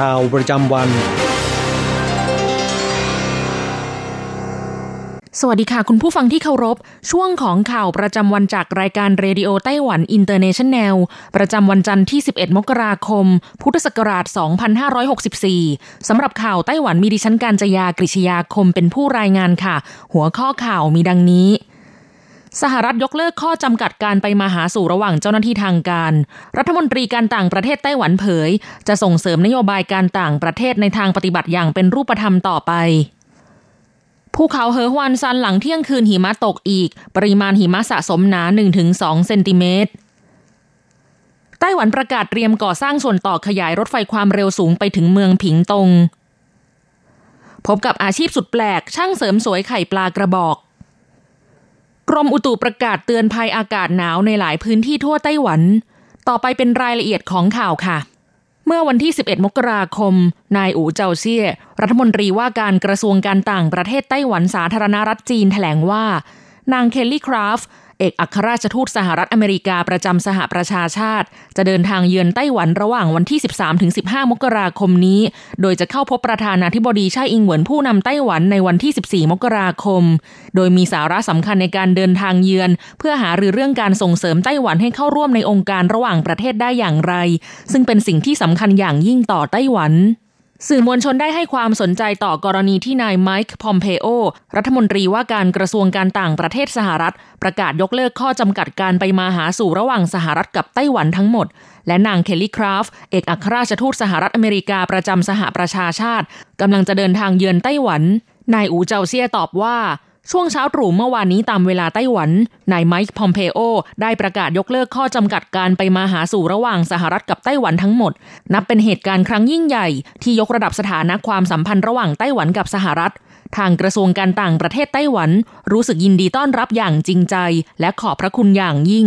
ข่าวประจำวัน สวัสดีค่ะ คุณผู้ฟังที่เคารพ ช่วงของข่าวประจำวันจากรายการเรดิโอไต้หวันอินเตอร์เนชันแนล ประจำวันจันทร์ที่ 11 มกราคม พุทธศักราช 2564 สำหรับข่าวไต้หวันมีดิฉันการจยากริชยาคมเป็นผู้รายงานค่ะ หัวข้อข่าวมีดังนี้ สหรัฐยกเลิกข้อจำกัดการไปมาหาสู่ระหว่างเจ้าหน้าที่ทางการ รัฐมนตรีการต่างประเทศไต้หวันเผย จะส่งเสริมนโยบายการต่างประเทศในทางปฏิบัติอย่างเป็นรูปธรรมต่อไปภูเขาเหอฮวานซันหลังเที่ยงคืนหิมะตกอีก ปริมาณหิมะสะสมหนา 1-2 เซนติเมตร ไต้หวันประกาศเตรียมก่อสร้างส่วนต่อขยายรถไฟความเร็วสูงไปถึงเมืองผิงตง พบกับอาชีพสุดแปลกช่างเสริมสวยไข่ปลากระบอก กรมอุตุประกาศเตือนภัยอากาศหนาวในหลายพื้นที่ทั่วไต้หวัน ต่อไปเป็นรายละเอียดของข่าวค่ะ เมื่อวันที่ 11 มกราคม นายอูเจาเซี่ย รัฐมนตรีว่าการกระทรวงการต่างประเทศไต้หวันสาธารณรัฐจีนแถลงว่า นางเคลลี่คราฟ เอกอัครราชทูตสหรัฐอเมริกาประจำสหประชาชาติ จะเดินทางเยือนไต้หวันระหว่างวันที่ 13-15 มกราคมนี้ โดยจะเข้าพบประธานาธิบดีไช่อิงเหวินผู้นำไต้หวันในวันที่ 14 มกราคม โดยมีสาระสำคัญในการเดินทางเยือน เพื่อหารือเรื่องการส่งเสริมไต้หวันให้เข้าร่วมในองค์การระหว่างประเทศได้อย่างไร ซึ่งเป็นสิ่งที่สำคัญอย่างยิ่งต่อไต้หวัน สื่อมวลชนได้ให้ความสนใจต่อกรณีที่นายไมค์พอมเพโอ รัฐมนตรีว่าการกระทรวงการต่างประเทศสหรัฐ ประกาศยกเลิกข้อจำกัดการไปมาหาสู่ระหว่างสหรัฐกับไต้หวันทั้งหมด และนางเคลลี่คราฟเอกอัครราชทูตสหรัฐอเมริกาประจำสหประชาชาติกำลังจะเดินทางเยือนไต้หวัน นายอูเจาเซียตอบว่า ช่วงเช้าตรู่เมื่อวานนี้ตามเวลาไต้หวัน นายไมค์พอมเพโอ ได้ประกาศยกเลิกข้อจำกัดการไปมาหาสู่ระหว่างสหรัฐกับไต้หวันทั้งหมด นับเป็นเหตุการณ์ครั้งยิ่งใหญ่ ที่ยกระดับสถานะความสัมพันธ์ระหว่างไต้หวันกับสหรัฐ ทางกระทรวงการต่างประเทศไต้หวัน รู้สึกยินดีต้อนรับอย่างจริงใจ และขอบพระคุณอย่างยิ่ง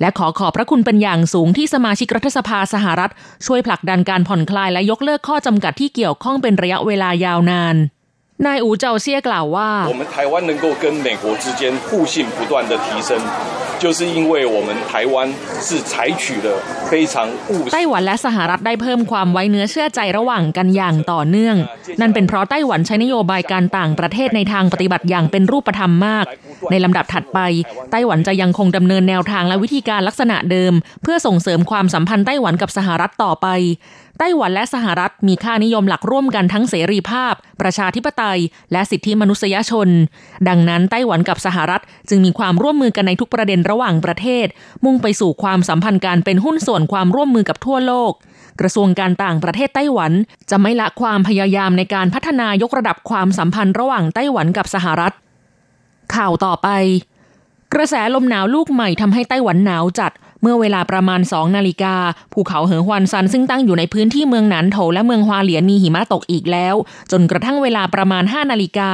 และขอขอบพระคุณเป็นอย่างสูงที่สมาชิกรัฐสภาสหรัฐ ช่วยผลักดันการผ่อนคลายและยกเลิกข้อจำกัดที่เกี่ยวข้องเป็นระยะเวลายาวนาน นายอูเจาเซียกล่าวว่า 我们台湾能够跟美国之间互信不断的提升，就是因为我们台湾是采取了非常务实 ไต้หวันและสหรัฐได้เพิ่มความไว้เนื้อเชื่อใจระหว่างกันอย่างต่อเนื่อง นั่นเป็นเพราะไต้หวันใช้นโยบายการต่างประเทศในทางปฏิบัติอย่างเป็นรูปธรรมมาก ในลำดับถัดไป ไต้หวันจะยังคงดำเนินแนวทางและวิธีการลักษณะเดิม เพื่อส่งเสริมความสัมพันธ์ไต้หวันกับสหรัฐต่อไป ไต้หวันและสหรัฐมีค่านิยมหลักร่วมกันทั้งเสรีภาพ ประชาธิปไตย และสิทธิมนุษยชน ดังนั้นไต้หวันกับสหรัฐจึงมีความร่วมมือกันในทุกประเด็นระหว่างประเทศ มุ่งไปสู่ความสัมพันธ์การเป็นหุ้นส่วนความร่วมมือกับทั่วโลก กระทรวงการต่างประเทศไต้หวัน จะไม่ละความพยายามในการพัฒนายกระดับความสัมพันธ์ระหว่างไต้หวันกับสหรัฐ ข่าวต่อไป กระแสลมหนาวลูกใหม่ทำให้ไต้หวันหนาวจัด มื่อเวลาประมาณ 2 นาฬิกา ภูเขาเหอฮวนซันซึ่งตั้งอยู่ในพื้นที่เมืองหนานโถและเมืองฮวาเหลียนมีหิมะตกอีกแล้ว จนกระทั่งเวลาประมาณ 5 นาฬิกา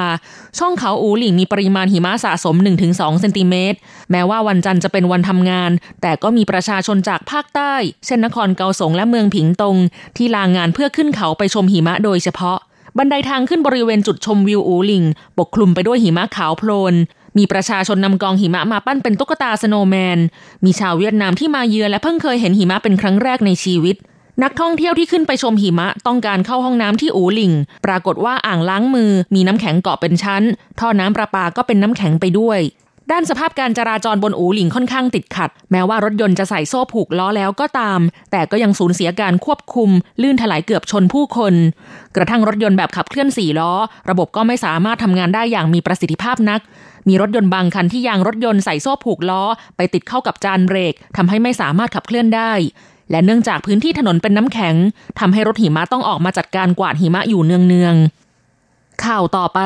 ช่องเขาอูหลิงมีปริมาณหิมะสะสม 1-2เซนติเมตรแม้ว่าวันจันทร์จะเป็นวันทำงาน แต่ก็มีประชาชนจากภาคใต้ เช่นนครเกาสงและเมืองผิงตง ที่ลางงานเพื่อขึ้นเขาไปชมหิมะโดยเฉพาะบันไดทางขึ้นบริเวณจุดชมวิวอูหลิง ปกคลุมไปด้วยหิมะขาวโพลน มีประชาชนนำกองหิมะมาปั้นเป็นตุ๊กตาสโนว์แมน มีชาวเวียดนามที่มาเยือนและเพิ่งเคยเห็นหิมะเป็นครั้งแรกในชีวิต นักท่องเที่ยวที่ขึ้นไปชมหิมะต้องการเข้าห้องน้ำที่อูหลิง ปรากฏว่าอ่างล้างมือ มีน้ำแข็งเกาะเป็นชั้น ท่อน้ำประปาก็เป็นน้ำแข็งไปด้วย ด้านสภาพการจราจรบนอูหลิงค่อนข้างติดขัด แม้ว่ารถยนต์จะใส่โซ่ผูกล้อแล้วก็ตาม แต่ก็ยังสูญเสียการควบคุม ลื่นถลายเกือบชนผู้คน กระทั่งรถยนต์แบบขับเคลื่อนสี่ล้อ ระบบก็ไม่สามารถทำงานได้อย่างมีประสิทธิภาพนัก มีรถยนต์บางคันที่ยางรถยนต์ใส่โซ่ผูกล้อ ไปติดเข้ากับจานเบรกทำให้ไม่สามารถขับเคลื่อนได้ และเนื่องจากพื้นที่ถนนเป็นน้ำแข็งทำให้รถหิมะต้องออกมาจัดการกวาดหิมะอยู่เนืองๆข่าวต่อไป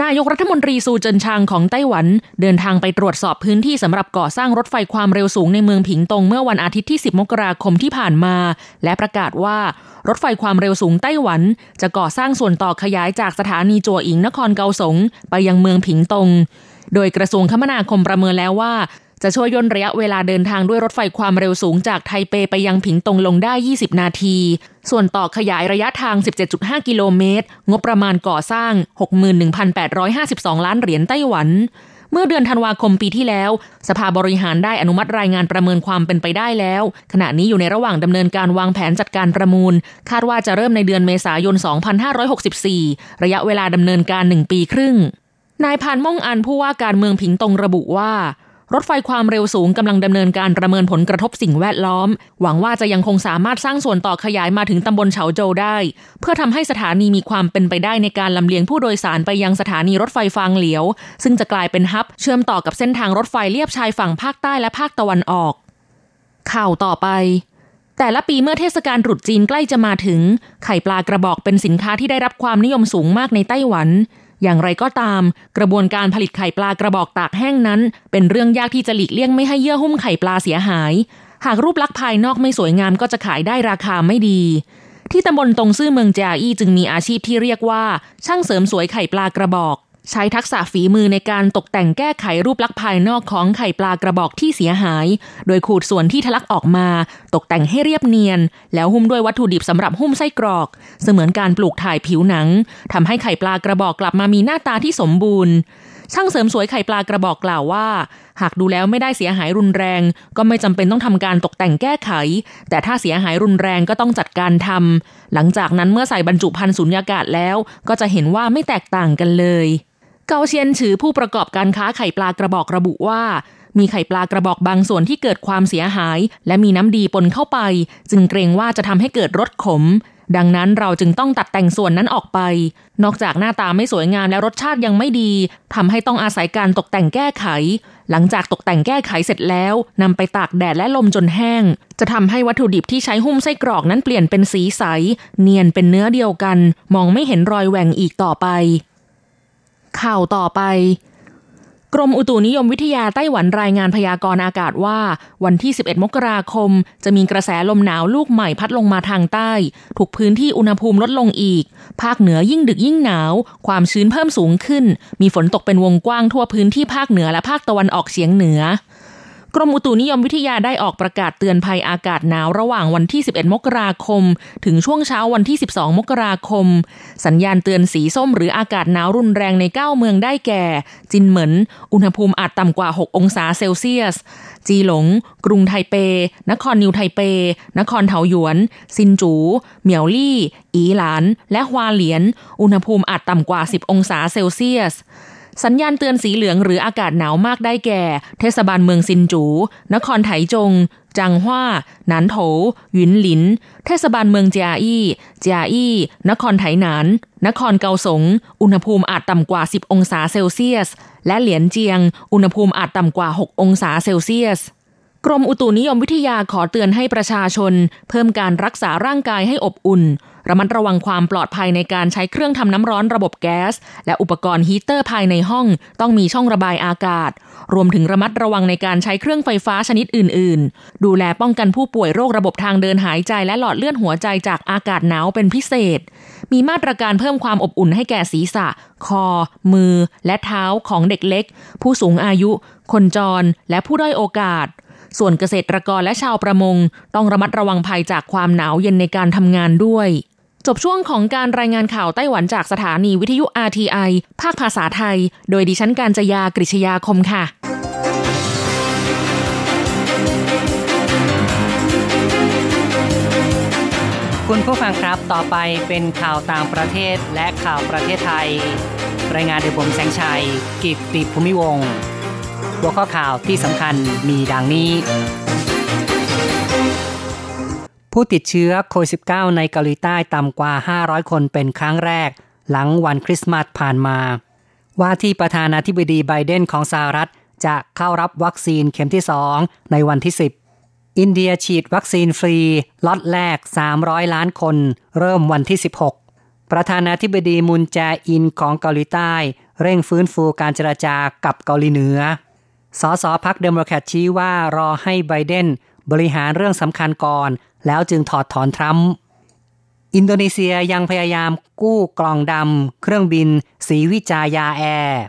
นายกรัฐมนตรีซูเจินชางของไต้หวัน เดินทางไปตรวจสอบพื้นที่สำหรับก่อสร้างรถไฟความเร็วสูงในเมืองผิงตงเมื่อวันอาทิตย์ที่ 10 มกราคมที่ผ่านมา และประกาศว่ารถไฟความเร็วสูงไต้หวัน จะก่อสร้างส่วนต่อขยายจากสถานีจัวอิงนครเกาสง ไปยังเมืองผิงตง โดยกระทรวงคมนาคมประเมินแล้วว่า จะช่วยย่นระยะเวลาเดินทางด้วยรถไฟความเร็วสูงจากไทเปไปยังผิงตงลงได้ 20 นาที ส่วนต่อขยายระยะทาง 17.5 กิโลเมตร งบประมาณก่อสร้าง 61,852 ล้านเหรียญไต้หวันเมื่อเดือนธันวาคมปีที่แล้ว สภาบริหารได้อนุมัติรายงานประเมินความเป็นไปได้แล้ว ขณะนี้อยู่ในระหว่างดำเนินการวางแผนจัดการประมูล คาดว่าจะเริ่มในเดือนเมษายน 2564 ระยะเวลาดำเนินการ 1 ปีครึ่ง นายพานม่งอันผู้ว่าการเมืองผิงตงระบุว่า รถไฟความเร็วสูงกำลังดำเนินการประเมินผลกระทบสิ่งแวดล้อม หวังว่าจะยังคงสามารถสร้างส่วนต่อขยายมาถึงตำบลเฉาโจได้ เพื่อทำให้สถานีมีความเป็นไปได้ในการลำเลียงผู้โดยสารไปยังสถานีรถไฟฟางเหลียว ซึ่งจะกลายเป็นฮับ เชื่อมต่อกับเส้นทางรถไฟเลียบชายฝั่งภาคใต้และภาคตะวันออก ข่าวต่อไปแต่ละปีเมื่อเทศกาลตรุษจีนใกล้จะมาถึง ไข่ปลากระบอกเป็นสินค้าที่ได้รับความนิยมสูงมากในไต้หวัน อย่างไรก็ตาม กระบวนการผลิตไข่ปลากระบอกตากแห้งนั้น เป็นเรื่องยากที่จะหลีกเลี่ยงไม่ให้เยื่อหุ้มไข่ปลาเสียหาย หากรูปลักษณ์ภายนอกไม่สวยงามก็จะขายได้ราคาไม่ดี ที่ตำบลตรงซื่อเมืองจาอี้จึงมีอาชีพที่เรียกว่า ช่างเสริมสวยไข่ปลากระบอก ใช้ทักษะฝีมือในการตกแต่งแก้ไขรูปลักษณ์ภายนอกของไข่ปลากระบอกที่เสียหาย โดยขูดส่วนที่ทะลักออกมา ตกแต่งให้เรียบเนียน แล้วหุ้มด้วยวัตถุดิบสำหรับหุ้มไส้กรอก เสมือนการปลูกถ่ายผิวหนังทำให้ไข่ปลากระบอกกลับมามีหน้าตาที่สมบูรณ์ช่างเสริมสวยไข่ปลากระบอกกล่าวว่า หากดูแล้วไม่ได้เสียหายรุนแรง ก็ไม่จำเป็นต้องทำการตกแต่งแก้ไข แต่ถ้าเสียหายรุนแรงก็ต้องจัดการทำหลังจากนั้นเมื่อใส่บรรจุภัณฑ์สุญญากาศแล้ว ก็จะเห็นว่าไม่แตกต่างกันเลย เกาเชียนฉือผู้ประกอบการค้าไข่ปลากระบอกระบุว่ามีไข่ปลากระบอกบางส่วนที่เกิดความเสียหาย และมีน้ำดีปนเข้าไป จึงเกรงว่าจะทำให้เกิดรสขม ดังนั้นเราจึงต้องตัดแต่งส่วนนั้นออกไป นอกจากหน้าตาไม่สวยงามและรสชาติยังไม่ดีทำให้ต้องอาศัยการตกแต่งแก้ไข หลังจากตกแต่งแก้ไขเสร็จแล้วนำไปตากแดดและลมจนแห้ง จะทำให้วัตถุดิบที่ใช้หุ้มไส้กรอกนั้นเปลี่ยนเป็นสีใส เนียนเป็นเนื้อเดียวกัน มองไม่เห็นรอยแหว่งอีกต่อไป ข่าวต่อไป กรมอุตุนิยมวิทยาไต้หวันรายงานพยากรณ์อากาศว่า วันที่ 11 มกราคม จะมีกระแสลมหนาวลูกใหม่พัดลงมาทางใต้ ถูกพื้นที่อุณหภูมิลดลงอีก ภาคเหนือยิ่งดึกยิ่งหนาว ความชื้นเพิ่มสูงขึ้น มีฝนตกเป็นวงกว้างทั่วพื้นที่ภาคเหนือและภาคตะวันออกเฉียงเหนือ กรมอุตุนิยมวิทยาได้ออกประกาศเตือนภัยอากาศหนาวระหว่างวันที่ 11 มกราคม ถึงช่วงเช้าวันที่ 12 มกราคม สัญญาณเตือนสีส้มหรืออากาศหนาวรุนแรงใน 9 เมืองได้แก่ จินเหมิน อุณหภูมิอาจต่ำกว่า 6 องศาเซลเซียส จีหลง กรุงไทเป นครนิวไทเป นครเทาหยวน ซินจู เหมียวลี่ อีหลาน และฮวาเหลียน อุณหภูมิอาจต่ำกว่า 10 องศาเซลเซียส สัญญาณเตือนสีเหลืองหรืออากาศหนาวมากได้แก่ เทศบาลเมืองซินจู นครไถจง จังหว้าหนานโถหยุนหลิน เทศบาลเมืองเจียอี้เจียอี้นครไถหนาน นครเกาสง อุณหภูมิอาจต่ำกว่า 10 องศาเซลเซียส และเหลียนเจียง อุณหภูมิอาจต่ำกว่า 6 องศาเซลเซียสกรมอุตุนิยมวิทยาขอเตือนให้ประชาชน เพิ่มการรักษาร่างกายให้อบอุ่น ระมัดระวังความปลอดภัยในการใช้เครื่องทำน้ำร้อนระบบแก๊ส และอุปกรณ์ฮีเตอร์ภายในห้อง ต้องมีช่องระบายอากาศ รวมถึงระมัดระวังในการใช้เครื่องไฟฟ้าชนิดอื่น ๆ ดูแลป้องกันผู้ป่วยโรคระบบทางเดินหายใจและหลอดเลือดหัวใจจากอากาศหนาวเป็นพิเศษ มีมาตรการเพิ่มความอบอุ่นให้แก่ศีรษะ คอ มือ และเท้าของเด็กเล็ก ผู้สูงอายุ คนจร และผู้ด้อยโอกาสส่วนเกษตรกรและชาวประมง ต้องระมัดระวังภัยจากความหนาวเย็นในการทำงานด้วย จบช่วงของการรายงานข่าวไต้หวันจากสถานีวิทยุ RTI ภาคภาษาไทย โดยดิฉันการจยากริชยาคมค่ะคุณผู้ฟังครับ ต่อไปเป็นข่าวต่างประเทศและข่าวประเทศไทย รายงานโดยผมแสงชัย กิตติภูมิวงศ์หัวข้อข่าวที่สำคัญมีดังนี้ ผู้ติดเชื้อโควิด -19 ในเกาหลีใต้ต่ำกว่า 500 คนเป็นครั้งแรก หลังวันคริสต์มาสผ่านมา ว่าที่ประธานาธิบดีไบเดนของสหรัฐ จะเข้ารับวัคซีนเข็มที่ 2 ในวันที่ 10 อินเดียฉีดวัคซีนฟรีล็อตแรก 300 ล้านคน เริ่มวันที่ 16 ประธานาธิบดีมุนแจอินของเกาหลีใต้ เร่งฟื้นฟูการเจรจากับเกาหลีเหนือสส.พรรคเดโมแครตชี้ว่ารอให้ไบเดนบริหารเรื่องสำคัญก่อน แล้วจึงถอดถอนทรัมป์อินโดนีเซียยังพยายามกู้กล่องดำเครื่องบิน ศรีวิจายาแอร์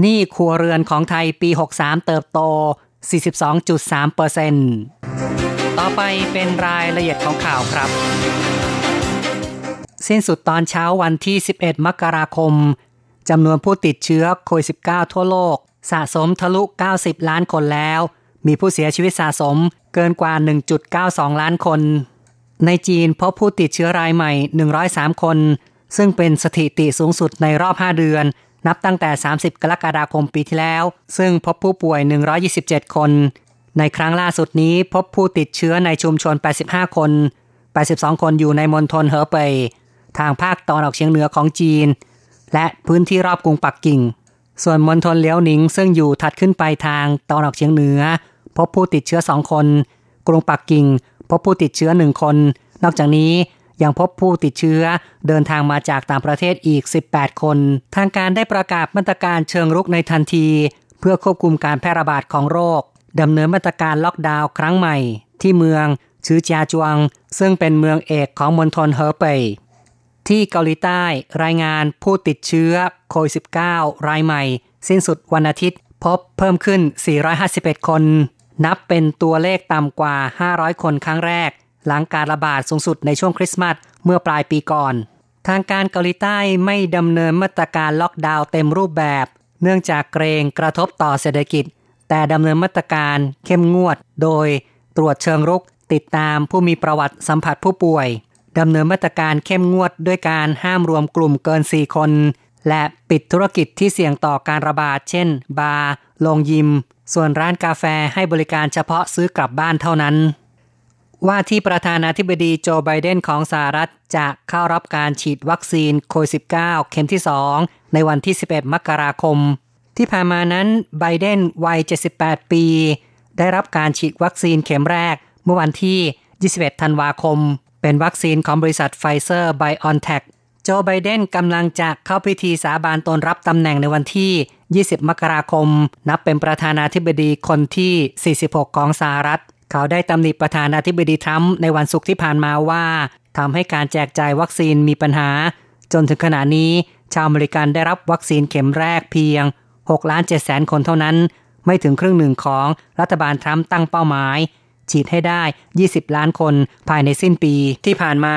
หนี้ครัวเรือนของไทยปี 63 เติบโต 42.3เปอร์เซ็นต์ต่อไปเป็นรายละเอียดของข่าวครับ สิ้นสุดตอนเช้าวันที่ 11 มกราคมจำนวนผู้ติดเชื้อโควิด -19 ทั่วโลก สะสมทะลุ 90 ล้านคนแล้ว มีผู้เสียชีวิตสะสม เกินกว่า 1.92 ล้านคน ในจีนพบผู้ติดเชื้อรายใหม่ 103 คน ซึ่งเป็นสถิติสูงสุดในรอบ 5 เดือน นับตั้งแต่ 30 กรกฎาคมปีที่แล้ว ซึ่งพบผู้ป่วย 127 คน ในครั้งล่าสุดนี้พบผู้ติดเชื้อในชุมชน 85 คน 82 คนอยู่ในมณฑลเหอเป่ยทางภาคตอนออกเฉียงเหนือของจีน และพื้นที่รอบกรุงปักกิ่ง ส่วนมณฑลเลี้ยวหนิงซึ่งอยู่ถัดขึ้นไปทางตอนออกเฉียงเหนือ พบผู้ติดเชื้อ 2 คน กรุงปักกิ่ง พบผู้ติดเชื้อ 1 คน นอกจากนี้ยังพบผู้ติดเชื้อเดินทางมาจากต่างประเทศอีก 18 คน ทางการได้ประกาศมาตรการเชิงรุกในทันที เพื่อควบคุมการแพร่ระบาดของโรคดำเนินมาตรการล็อกดาวน์ครั้งใหม่ ที่เมืองชื่อจาจวง ซึ่งเป็นเมืองเอกของมณฑลเฮอเปยที่เกาหลีใต้รายงานผู้ติดเชื้อโควิด -19 รายใหม่ สิ้นสุดวันอาทิตย์ พบเพิ่มขึ้น 451 คน นับเป็นตัวเลขต่ำกว่า 500 คนครั้งแรก หลังการระบาดสูงสุดในช่วงคริสต์มาสเมื่อปลายปีก่อน ทางการเกาหลีใต้ไม่ดำเนินมาตรการล็อกดาวน์เต็มรูปแบบ เนื่องจากเกรงกระทบต่อเศรษฐกิจ แต่ดำเนินมาตรการเข้มงวด โดยตรวจเชิงรุก ติดตามผู้มีประวัติสัมผัสผู้ป่วยดำเนินมาตรการเข้มงวดด้วยการห้ามรวมกลุ่มเกิน 4 คน และปิดธุรกิจที่เสี่ยงต่อการระบาด เช่น บาร์ โรงยิม ส่วนร้านกาแฟให้บริการเฉพาะซื้อกลับบ้านเท่านั้น ว่าที่ประธานาธิบดีโจไบเดนของสหรัฐจะเข้ารับการฉีดวัคซีนโควิด -19 เข็มที่ 2 ในวันที่ 11 มกราคม ที่ผ่านมานั้นไบเดนวัย 78 ปี ได้รับการฉีดวัคซีนเข็มแรกเมื่อวันที่ 21 ธันวาคม เป็นวัคซีนของบริษัทไฟเซอร์ไบออนเทคโจไบเดนกำลังจะเข้าพิธีสาบานตนรับตำแหน่งในวันที่ 20 มกราคม นับเป็นประธานาธิบดีคนที่ 46 ของสหรัฐ เขาได้ตำหนิประธานาธิบดีทรัมป์ในวันศุกร์ที่ผ่านมาว่าทำให้การแจกจ่ายวัคซีนมีปัญหา จนถึงขณะนี้ ชาวอเมริกันได้รับวัคซีนเข็มแรกเพียง6ล้าน7แสนคนเท่านั้น ไม่ถึงครึ่งหนึ่งของรัฐบาลทรัมป์ตั้งเป้าหมาย ฉีดให้ได้ 20 ล้านคนภายในสิ้นปีที่ผ่านมา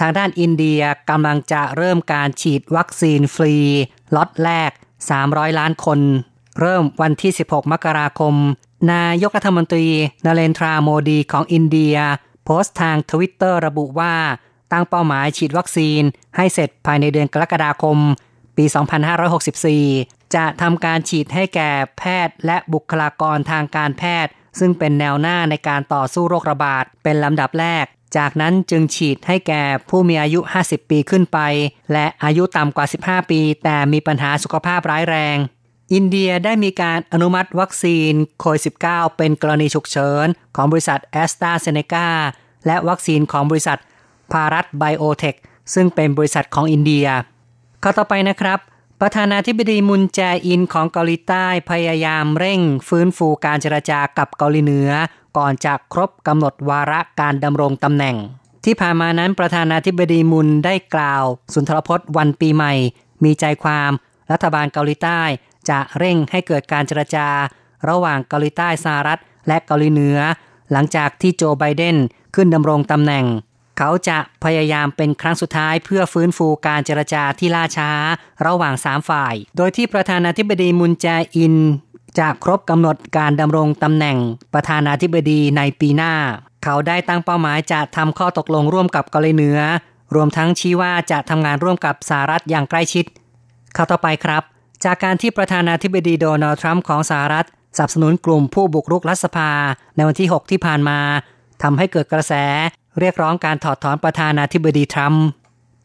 ทางด้านอินเดียกำลังจะเริ่มการฉีดวัคซีนฟรีล็อตแรก 300 ล้านคน เริ่มวันที่ 16 มกราคม นายกรัฐมนตรีนเลนทราโมดีของอินเดีย โพสต์ทางทวิตเตอร์ระบุว่า ตั้งเป้าหมายฉีดวัคซีนให้เสร็จภายในเดือนกรกฎาคม ปี 2564 จะทำการฉีดให้แก่แพทย์และบุคลากรทางการแพทย์ ซึ่งเป็นแนวหน้าในการต่อสู้โรคระบาดเป็นลำดับแรก จากนั้นจึงฉีดให้แก่ผู้มีอายุ 50 ปีขึ้นไป และอายุต่ำกว่า 15 ปี แต่มีปัญหาสุขภาพร้ายแรง อินเดียได้มีการอนุมัติวัคซีนโควิด -19 เป็นกรณีฉุกเฉิน ของบริษัทแอสตราเซเนกาและวัคซีนของบริษัทพารัตไบโอเทคซึ่งเป็นบริษัทของอินเดียข้อต่อไปนะครับ ประธานาธิบดีมุนแจอินของเกาหลีใต้พยายามเร่งฟื้นฟูการเจรจากับเกาหลีเหนือ ก่อนจะครบกำหนดวาระการดำรงตำแหน่ง ที่ผ่านมานั้นประธานาธิบดีมุนได้กล่าว สุนทรพจน์วันปีใหม่ มีใจความรัฐบาลเกาหลีใต้ จะเร่งให้เกิดการเจรจา ระหว่างเกาหลีใต้สหรัฐ และเกาหลีเหนือ หลังจากที่โจไบเดนขึ้นดำรงตำแหน่ง เขาจะพยายามเป็นครั้งสุดท้ายเพื่อฟื้นฟูการเจรจาที่ล่าช้า ระหว่างสามฝ่าย โดยที่ประธานาธิบดีมุนแจอินจะครบกำหนดการดำรงตำแหน่งประธานาธิบดีในปีหน้า เขาได้ตั้งเป้าหมายจะทำข้อตกลงร่วมกับเกาหลีเหนือ รวมทั้งชี้ว่าจะทำงานร่วมกับสหรัฐอย่างใกล้ชิดข่าวต่อไปครับ จากการที่ประธานาธิบดีโดนัลด์ทรัมป์ของสหรัฐสนับสนุนกลุ่มผู้บุกรุกรัฐสภา ในวันที่ 6 ที่ผ่านมาทำให้เกิดกระแส เรียกร้องการถอดถอนประธานาธิบดีทรัมป์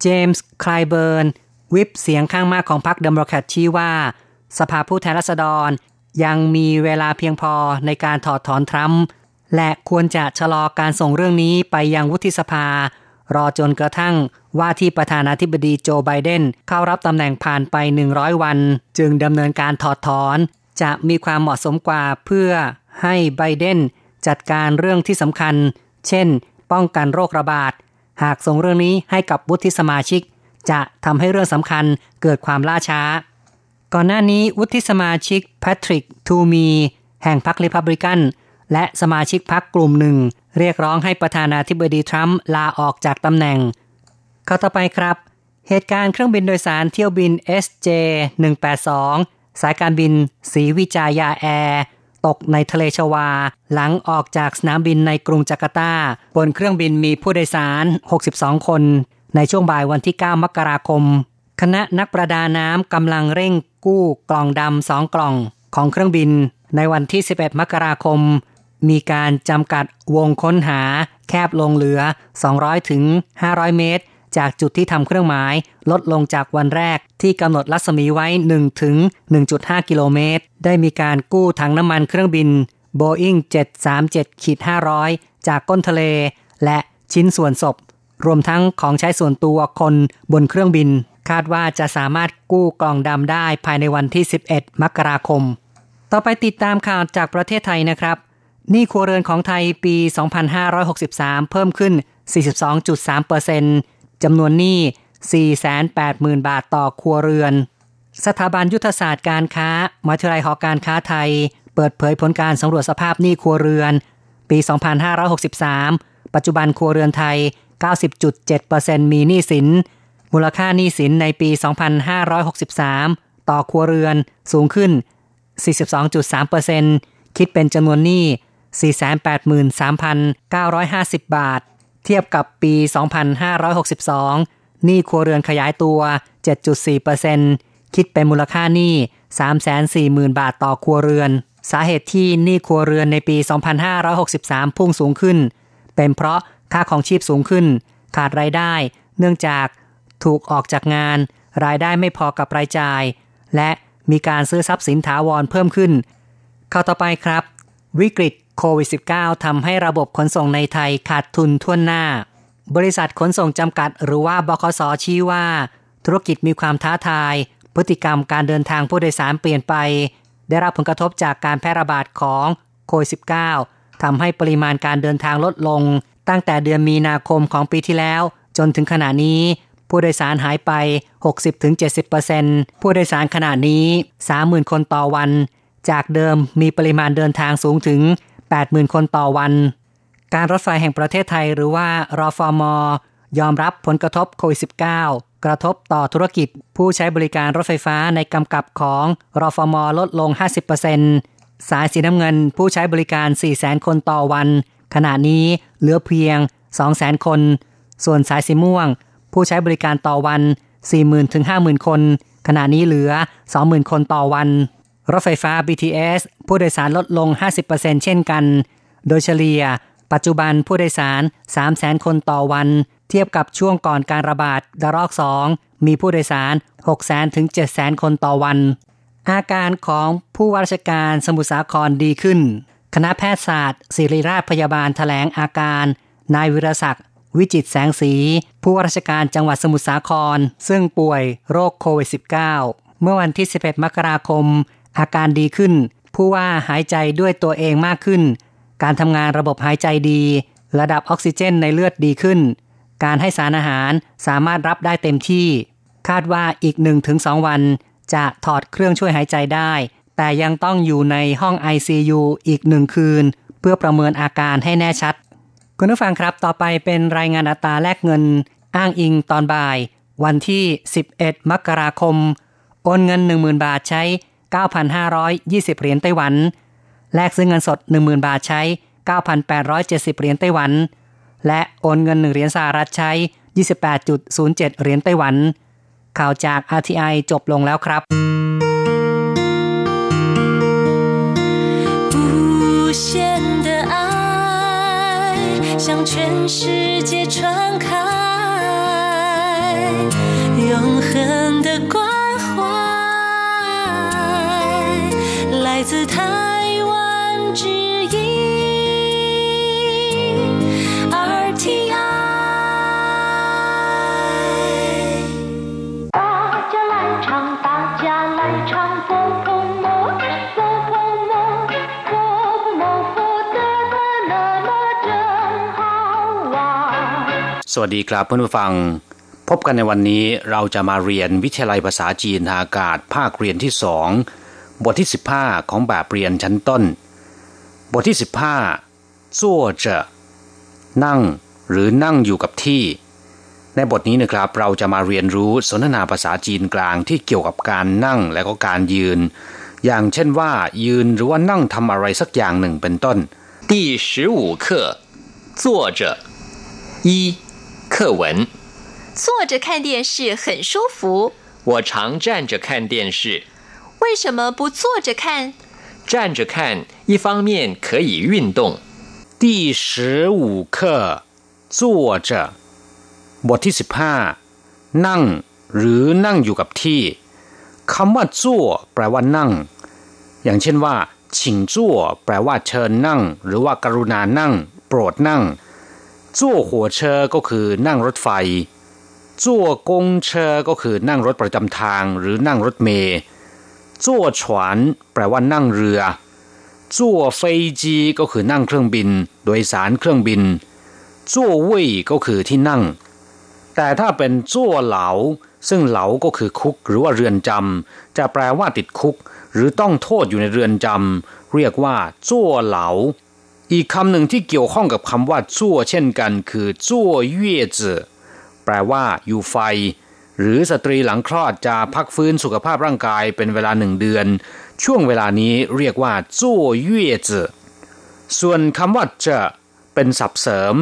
เจมส์คลายเบิร์น วิปเสียงข้างมากของพรรคเดโมแครตชี้ว่า สภาผู้แทนราษฎร ยังมีเวลาเพียงพอในการถอดถอนทรัมป์และควรจะชะลอการส่งเรื่องนี้ไปยังวุฒิสภา รอจนกระทั่งว่าที่ประธานาธิบดีโจไบเดนเข้ารับตำแหน่งผ่านไป 100 วัน จึงดำเนินการถอดถอน จะมีความเหมาะสมกว่าเพื่อให้ไบเดนจัดการเรื่องที่สำคัญ เช่น ป้องกันโรคระบาด หากส่งเรื่องนี้ให้กับวุฒิสมาชิก จะทำให้เรื่องสำคัญเกิดความล่าช้า ก่อนหน้านี้วุฒิสมาชิกแพทริกทูมีแห่งพรรคริพับลิกัน และสมาชิกพรรคกลุ่มหนึ่ง เรียกร้องให้ประธานาธิบดีทรัมป์ลาออกจากตำแหน่งข้าต่อไปครับ เหตุการณ์เครื่องบินโดยสารเที่ยวบิน SJ 182 สายการบินศรีวิจายาแอร์ ตกในทะเลชวา หลังออกจากสนามบินในกรุงจาการ์ตา บนเครื่องบินมีผู้โดยสาร 62 คน ในช่วงบ่ายวันที่ 9 มกราคม คณะนักประดาน้ำกำลังเร่งกู้กล่องดำสองกล่องของเครื่องบิน ในวันที่ 11 มกราคม มีการจำกัดวงค้นหาแคบลงเหลือ 200 ถึง 500 เมตร จากจุดที่ทำเครื่องหมายลดลงจากวันแรกที่กำหนดรัศมีไว้ 1 ถึง 1.5 กิโลเมตร ได้มีการกู้ถังน้ำมันเครื่องบิน Boeing 737-500 จากก้นทะเล และชิ้นส่วนศพ รวมทั้งของใช้ส่วนตัวคนบนเครื่องบิน คาดว่าจะสามารถกู้กล่องดำได้ภายในวันที่ 11 มกราคม ต่อไปติดตามข่าวจากประเทศไทยนะครับหนี้ครัวเรือนของไทยปี 2563 เพิ่มขึ้น 42.3% จำนวนหนี้ 480,000 บาทต่อครัวเรือน สถาบันยุทธศาสตร์การค้ามัธยาลัยหอการค้าไทย เปิดเผยผลการสำรวจสภาพหนี้ครัวเรือน ปี 2563 ปัจจุบันครัวเรือนไทย 90.7%มีหนี้สิน มูลค่าหนี้สินในปี 2563 ต่อครัวเรือนสูงขึ้น 42.3%คิดเป็นจำนวนหนี้ 483,950 บาท เทียบกับปี 2562 หนี้ครัวเรือนขยายตัว 7.4%คิดเป็นมูลค่าหนี้ 340,000 บาทต่อครัวเรือน สาเหตุที่หนี้ครัวเรือนในปี 2563 พุ่งสูงขึ้น เป็นเพราะค่าของชีพสูงขึ้น ขาดรายได้ เนื่องจากถูกออกจากงาน รายได้ไม่พอกับรายจ่าย และมีการซื้อทรัพย์สินถาวรเพิ่มขึ้นข่าวต่อไปครับ วิกฤต โควิด -19 ทำให้ระบบขนส่งในไทยขาดทุนทั่วหน้า บริษัทขนส่งจำกัดหรือว่าบคสชี้ว่า ธุรกิจมีความท้าทาย พฤติกรรมการเดินทางผู้โดยสารเปลี่ยนไป ได้รับผลกระทบจากการแพร่ระบาดของโควิด -19 ทำให้ปริมาณการเดินทางลดลง ตั้งแต่เดือนมีนาคมของปีที่แล้ว จนถึงขณะนี้ ผู้โดยสารหายไป 60-70%ผู้โดยสารขณะนี้ 30,000 คนต่อวัน จากเดิมมีปริมาณเดินทางสูงถึง 80,000 คนต่อวัน การรถไฟแห่งประเทศไทยหรือว่ารอฟอมยอมรับผลกระทบโควิด -19 กระทบต่อธุรกิจ ผู้ใช้บริการรถไฟฟ้าในกำกับของรอฟอมลดลง 50%สายสีน้ำเงินผู้ใช้บริการ 400,000 คนต่อวัน ขณะนี้เหลือเพียง 200,000 คน ส่วนสายสีม่วง ผู้ใช้บริการต่อวัน 40,000 ถึง 50,000 คน ขณะนี้เหลือ 20,000 คนต่อวัน รถไฟฟ้า BTS ผู้โดยสารลดลง 50%เช่นกัน โดยเฉลี่ย ปัจจุบันผู้โดยสาร 300,000 คนต่อวัน เทียบกับช่วงก่อนการระบาดระลอก 2 มีผู้โดยสาร 600,000 ถึง 700,000 คนต่อวัน อาการของผู้ว่าราชการสมุทรสาครดีขึ้น คณะแพทยศาสตร์ ศิริราชพยาบาลถแถลงอาการ นายวิรศักดิ์วิจิตแสงสี ผู้ว่าราชการจังหวัดสมุทรสาคร ซึ่งป่วยโรคโควิด -19 เมื่อวันที่ 11 มกราคม อาการดีขึ้น ผู้ว่าหายใจด้วยตัวเองมากขึ้น การทำงานระบบหายใจดี ระดับออกซิเจนในเลือดดีขึ้น การให้สารอาหารสามารถรับได้เต็มที่ คาดว่าอีก 1-2 วัน จะถอดเครื่องช่วยหายใจได้ แต่ยังต้องอยู่ในห้อง ICU อีกหนึ่งคืน เพื่อประเมินอาการให้แน่ชัด คุณผู้ฟังครับต่อไปเป็นรายงานอัตราแลกเงิน อ้างอิงตอนบ่าย วันที่ 11 มกราคม โอนเงิน 10,000 บาทใช้ 9,520 เหรียญไต้หวัน แลกซื้อเงินสด 10,000 บาทใช้ 9,870 เหรียญไต้หวัน และโอนเงิน 1 เหรียญสหรัฐใช้ 28.07 เหรียญไต้หวัน ข่าวจาก RTI จบลงแล้วครับ向全世界传开，永恒的关 来自台湾之สวัสดีครับเพื่อนผู้ฟัง พบกันในวันนี้เราจะมาเรียนวิทยาลัยภาษาจีนทางอากาศภาคเรียนที่สอง บทที่ 15 ของแบบเรียนชั้นต้น บทที่ 15จั่วจะนั่งหรือนั่งอยู่กับที่ ในบทนี้นะครับเราจะมาเรียนรู้สนทนาภาษาจีนกลางที่เกี่ยวกับการนั่งและก็การยืน อย่างเช่นว่า ยืนหรือว่านั่งทำอะไรสักอย่างหนึ่งเป็นต้น第十五课坐着一课文，坐着看电视很舒服。我常站着看电视。 为什么不坐着看？站着看，一方面可以运动。第十五课，坐着。บทที่สิบห้านั่งหรือนั่งอยู่กับที่คำว่าจั่วแปลว่านั่ง อย่างเช่นว่าชิงจั่วแปลว่าเชิญนั่ง หรือว่ากรุณานั่ง โปรดนั่งจั่วหัวเชอก็คือนั่งรถไฟจั่วกงเชอก็คือนั่งรถประจำทางหรือนั่งรถเมล์ จั่วฉวนแปลว่านั่งเรือจั่วเฟจีก็คือนั่งเครื่องบิน โดยสารเครื่องบินจั่วเว่ยก็คือที่นั่ง แต่ถ้าเป็นจั่วเหลา ซึ่งเหลาก็คือคุกหรือว่าเรือนจำจะแปลว่าติดคุก หรือต้องโทษอยู่ในเรือนจำเรียกว่าจั่วเหลา อีกคำหนึ่งที่เกี่ยวข้องกับคำว่าจั่วเช่นกัน คือจั่วเย่จือแปลว่าอยู่ไฟ หรือสตรีหลังคลอดจะพักฟื้นสุขภาพร่างกายเป็นเวลาหนึ่งเดือน ช่วงเวลานี้เรียกว่าจู่เย่จส่วนคำว่าจะเป็นสับเสริม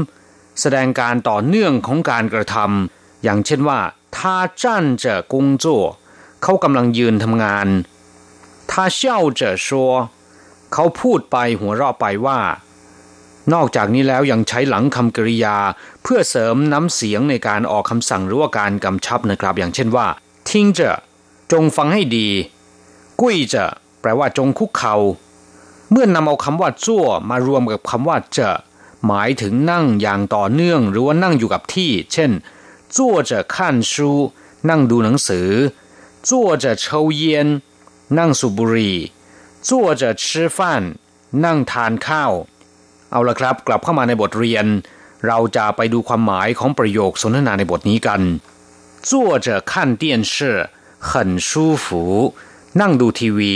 แสดงการต่อเนื่องของการกระทำอย่างเช่นว่าท่าจ้านจะกุงโจเขากำลังยืนทำงานท่าเช่าจะชัวเขาพูดไปหัวเราะไปว่า นอกจากนี้แล้วยังใช้หลังคำกริยา เพื่อเสริมน้ำเสียงในการออกคำสั่งหรือว่าการกำชับนะครับ อย่างเช่นว่าทิ้งจะจงฟังให้ดี กุ้ยจะแปลว่าจงคุกเขา่าเมื่อนำเอาคำว่าจั่วมารวมกับคำว่าจะหมายถึงนั่งอย่างต่อเนื่อง หรือว่านั่งอยู่กับที่ เช่นจั่วจะขั้นชูนั่งดูหนังสือจั่วจะเชาเย็นนั่งสูบบุหรี่จั่วจะชื่อฟันนั่งทานข้าว เอาละครับ กลับเข้ามาในบทเรียน เราจะไปดูความหมายของประโยคสนทนาในบทนี้กัน坐着看电视很舒服นั่งดูทีวี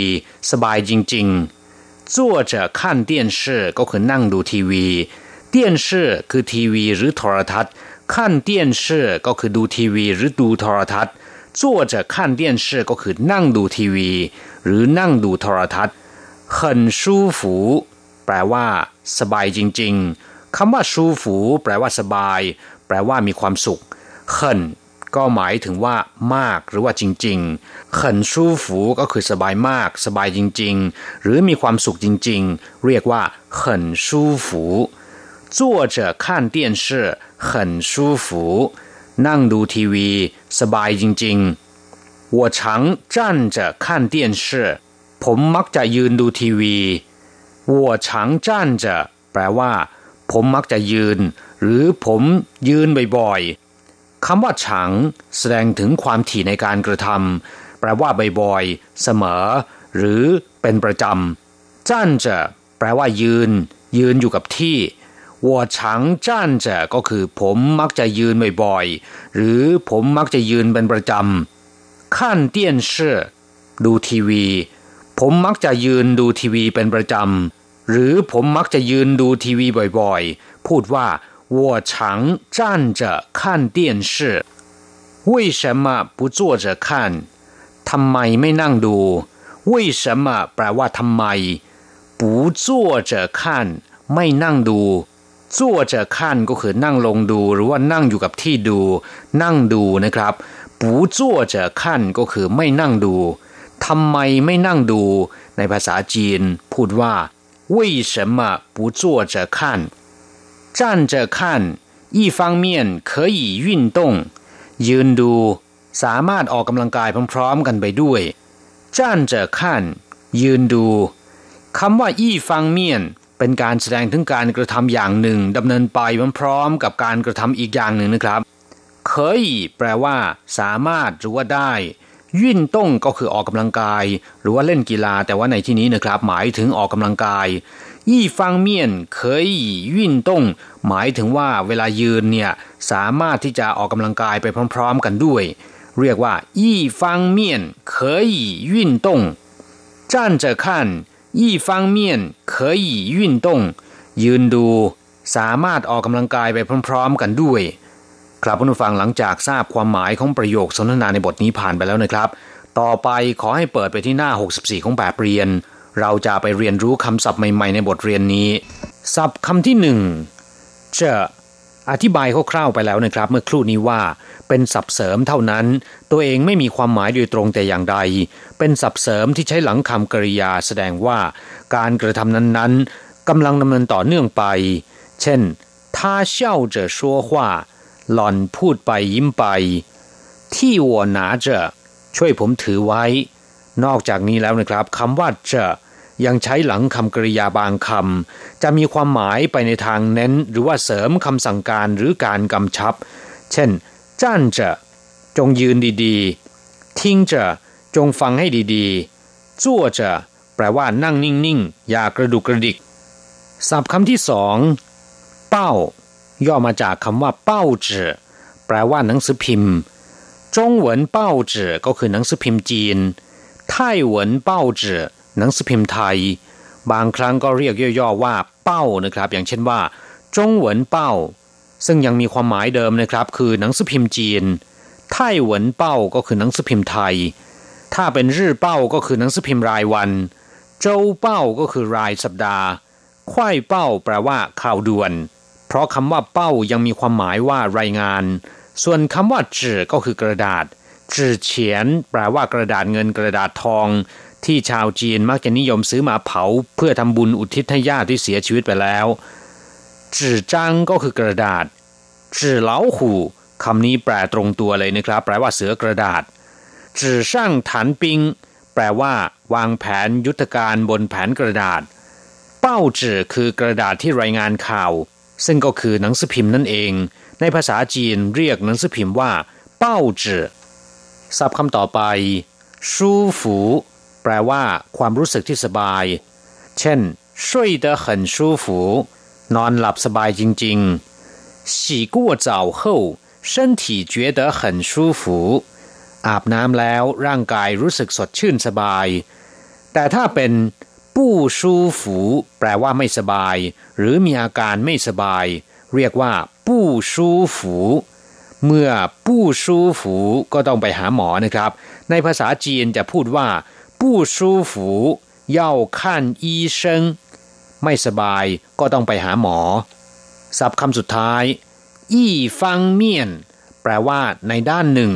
สบายจริงๆ坐着看电视ก็คือนั่งดูทีวี电视คือทีวีหรือโทรทัศน์看电视ก็คือดูทีวีหรือดูโทรทัศน์坐着看电视ก็คือนั่งดูทีวี หรือนั่งดูโทรทัศน์很舒服 แปลว่าสบายจริงๆ คำว่าชูฝูแปลว่าสบาย แปลว่ามีความสุขเขินก็หมายถึงว่ามากหรือว่าจริงๆเขินชูฝูก็คือสบายมาก สบายจริงๆ หรือมีความสุขจริงๆ เรียกว่าเขินชูฝู坐着看电视很舒服นั่งดูทีวี สบายจริงๆ我常站着看电视ผมมักจะยืนดูทีวี วัวฉางจ้านจะแปลว่า ผมมักจะยืน หรือผมยืนบ่อยๆคำว่าฉางแสดงถึงความถี่ในการกระทำแปลว่าบ่อยๆเสมอ หรือเป็นประจำจ้านจะแปลว่ายืน ยืนอยู่กับที่วัวฉังจ้านจะก็คือ ผมมักจะยืนบ่อยๆ หรือผมมักจะยืนเป็นประจำขั้นเตียนเชดูทีวี ผมมักจะยืนดูทีวีเป็นประจำหรือผมมักจะยืนดูทีวีบ่อยๆ พูดว่า我常站着看电视为什么不坐着看ทำไมไม่นั่งดู为什么แปลว่าทำไม不坐着看ไม่นั่งดู坐着看ก็คือนั่งลงดู หรือว่านั่งอยู่กับที่ดู นั่งดูนะครับ พ 不坐着看ก็คือไม่นั่งดู ทำไมไม่นั่งดู ในภาษาจีน พูดว่า为什么不坐着看站着看一方面可以运动ยืนดู สามารถออกกำลังกายพร้อมๆกันไปด้วย站着看ยืนดูคำว่าอี้ฟังเมียนเป็นการแสดงถึงการกระทำอย่างหนึ่งดำเนินไปพร้อมกับการกระทำอีกอย่างหนึ่งนะครับเคยแปลว่า สามารถหรือว่าได้ ยื่นต้งก็คือออกกำลังกาย หรือว่าเล่นกีฬาแต่ว่าในที่นี้นะครับ หมายถึงออกกำลังกายยี่ฟังเมียนเคยยื่นต้งหมายถึงว่าเวลายืนเนี่ยสามารถที่จะออกกำลังกายไปพร้อม ๆ กันด้วย เรียกว่ายี่ฟังเมียนเคยยื่นต้ง站着看一方面可以运动ยืนดู สามารถออกกำลังกายไปพร้อม ๆ กันด้วย ครับผู้ฟังหลังจากทราบความหมายของประโยคสนทนาในบทนี้ผ่านไปแล้วนะครับ ต่อไปขอให้เปิดไปที่หน้า 64 ของแบบเรียน เราจะไปเรียนรู้คำศัพท์ใหม่ๆในบทเรียนนี้ ศัพท์คำที่หนึ่งเจออธิบายคร่าวๆไปแล้วนะครับ เมื่อครู่นี้ว่า เป็นศัพท์เสริมเท่านั้น ตัวเองไม่มีความหมายโดยตรงแต่อย่างใด เป็นศัพท์เสริมที่ใช้หลังคำกริยาแสดงว่า การกระทำนั้นๆกำลังดำเนินต่อเนื่องไป เช่น他笑着说话 หล่อนพูดไปยิ้มไป ที่วัวหนาจะช่วยผมถือไว้ นอกจากนี้แล้วนะครับคำว่าจะยังใช้หลังคำกริยาบางคำจะมีความหมายไปในทางเน้น หรือว่าเสริมคำสั่งการหรือการกำชับ เช่นจ้านจะจงยืนดีๆ ทิ้งจะจงฟังให้ดีๆจั่วจะแปลว่านั่งนิ่งๆ อย่ากระดุกกระดิกศัพท์คำที่สอง เป้า ย่อมาจากคำว่าเป้าจือแปลว่าหนังสือพิมพ์จงเหวินเป้าจือก็คือหนังสือพิมพ์จีนไต้หวนเป้าจือหนังสือพิมพ์ไทย บางครั้งก็เรียกย่อๆว่าเป้านะครับ อย่างเช่นว่า จงเหวินเป้า ซึ่งยังมีความหมายเดิมนะครับ คือหนังสือพิมพ์จีนไต้หวนเป้าก็คือหนังสือพิมพ์ไทย ถ้าเป็นรื่อเป้าก็คือหนังสือพิมพ์รายวัน เจ้าเป้าก็คือรายสัปดาห์ควายเป้าแปลว่าข่าวด่วน เพราะคำว่าเป้ายังมีความหมายว่ารายงาน ส่วนคำว่าจื่อก็คือกระดาษจื่อเฉียน แปลว่ากระดาษเงินกระดาษทอง ที่ชาวจีนมักจะนิยมซื้อมาเผา เพื่อทำบุญอุทิศให้ญาติที่เสียชีวิตไปแล้วจื่อจังก็คือกระดาษจื่อเหลาหูคำนี้แปลตรงตัวเลยนะครับ แปลว่าเสือกระดาษจื่อช่างฐานปิง แปลว่า วางแผนยุทธการบนแผนกระดาษ เป้าจื่อคือกระดาษที่รายงานข่าว ซึ่งก็คือหนังสือพิมพ์นั่นเอง ในภาษาจีนเรียกหนังสือพิมพ์ว่าเป้าจื่อศัพท์คำต่อไปชูฝูแปลว่า ความรู้สึกที่สบาย เช่น睡得很舒服นอนหลับสบายจริงๆ洗过澡后身体觉得很舒服อาบน้ำแล้วร่างกายรู้สึกสดชื่นสบาย แต่ถ้าเป็น ปู้ชูฝูแปลว่าไม่สบาย หรือมีอาการไม่สบาย เรียกว่าปู้ชูฝูเมื่อปู้ชูฝูก็ต้องไปหาหมอนะครับ ในภาษาจีนจะพูดว่าปู้ชูฝูเย่าขั้นอีเซิงไม่สบายก็ต้องไปหาหมอ ศัพท์คำสุดท้าย อี้ฟังเมียน แปลว่าในด้านหนึ่ง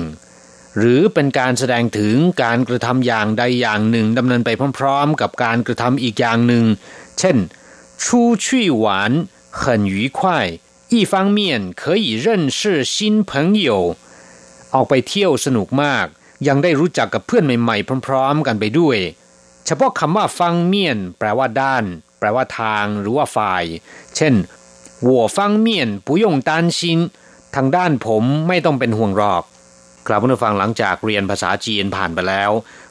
หรือเป็นการแสดงถึงการกระทำอย่างใดอย่างหนึ่งดำเนินไปพร้อมๆ กับการกระทำอีกอย่างหนึ่ง เช่น出去玩很愉快一方面可以认识新朋友ออกไปเที่ยวสนุกมาก ยังได้รู้จักกับเพื่อนใหม่ๆ พร้อมๆ กันไปด้วย เฉพาะคำว่าฟังเมียนแปลว่าด้าน แปลว่าทางหรือว่าฝ่าย เช่น我方面不用担心ทางด้านผมไม่ต้องเป็นห่วงหรอก ครับผู้ฟังหลังจากเรียนภาษาจีนผ่านไปแล้ว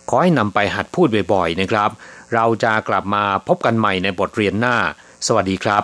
ขอให้นำไปหัดพูดบ่อยๆนะครับ เราจะกลับมาพบกันใหม่ในบทเรียนหน้า สวัสดีครับ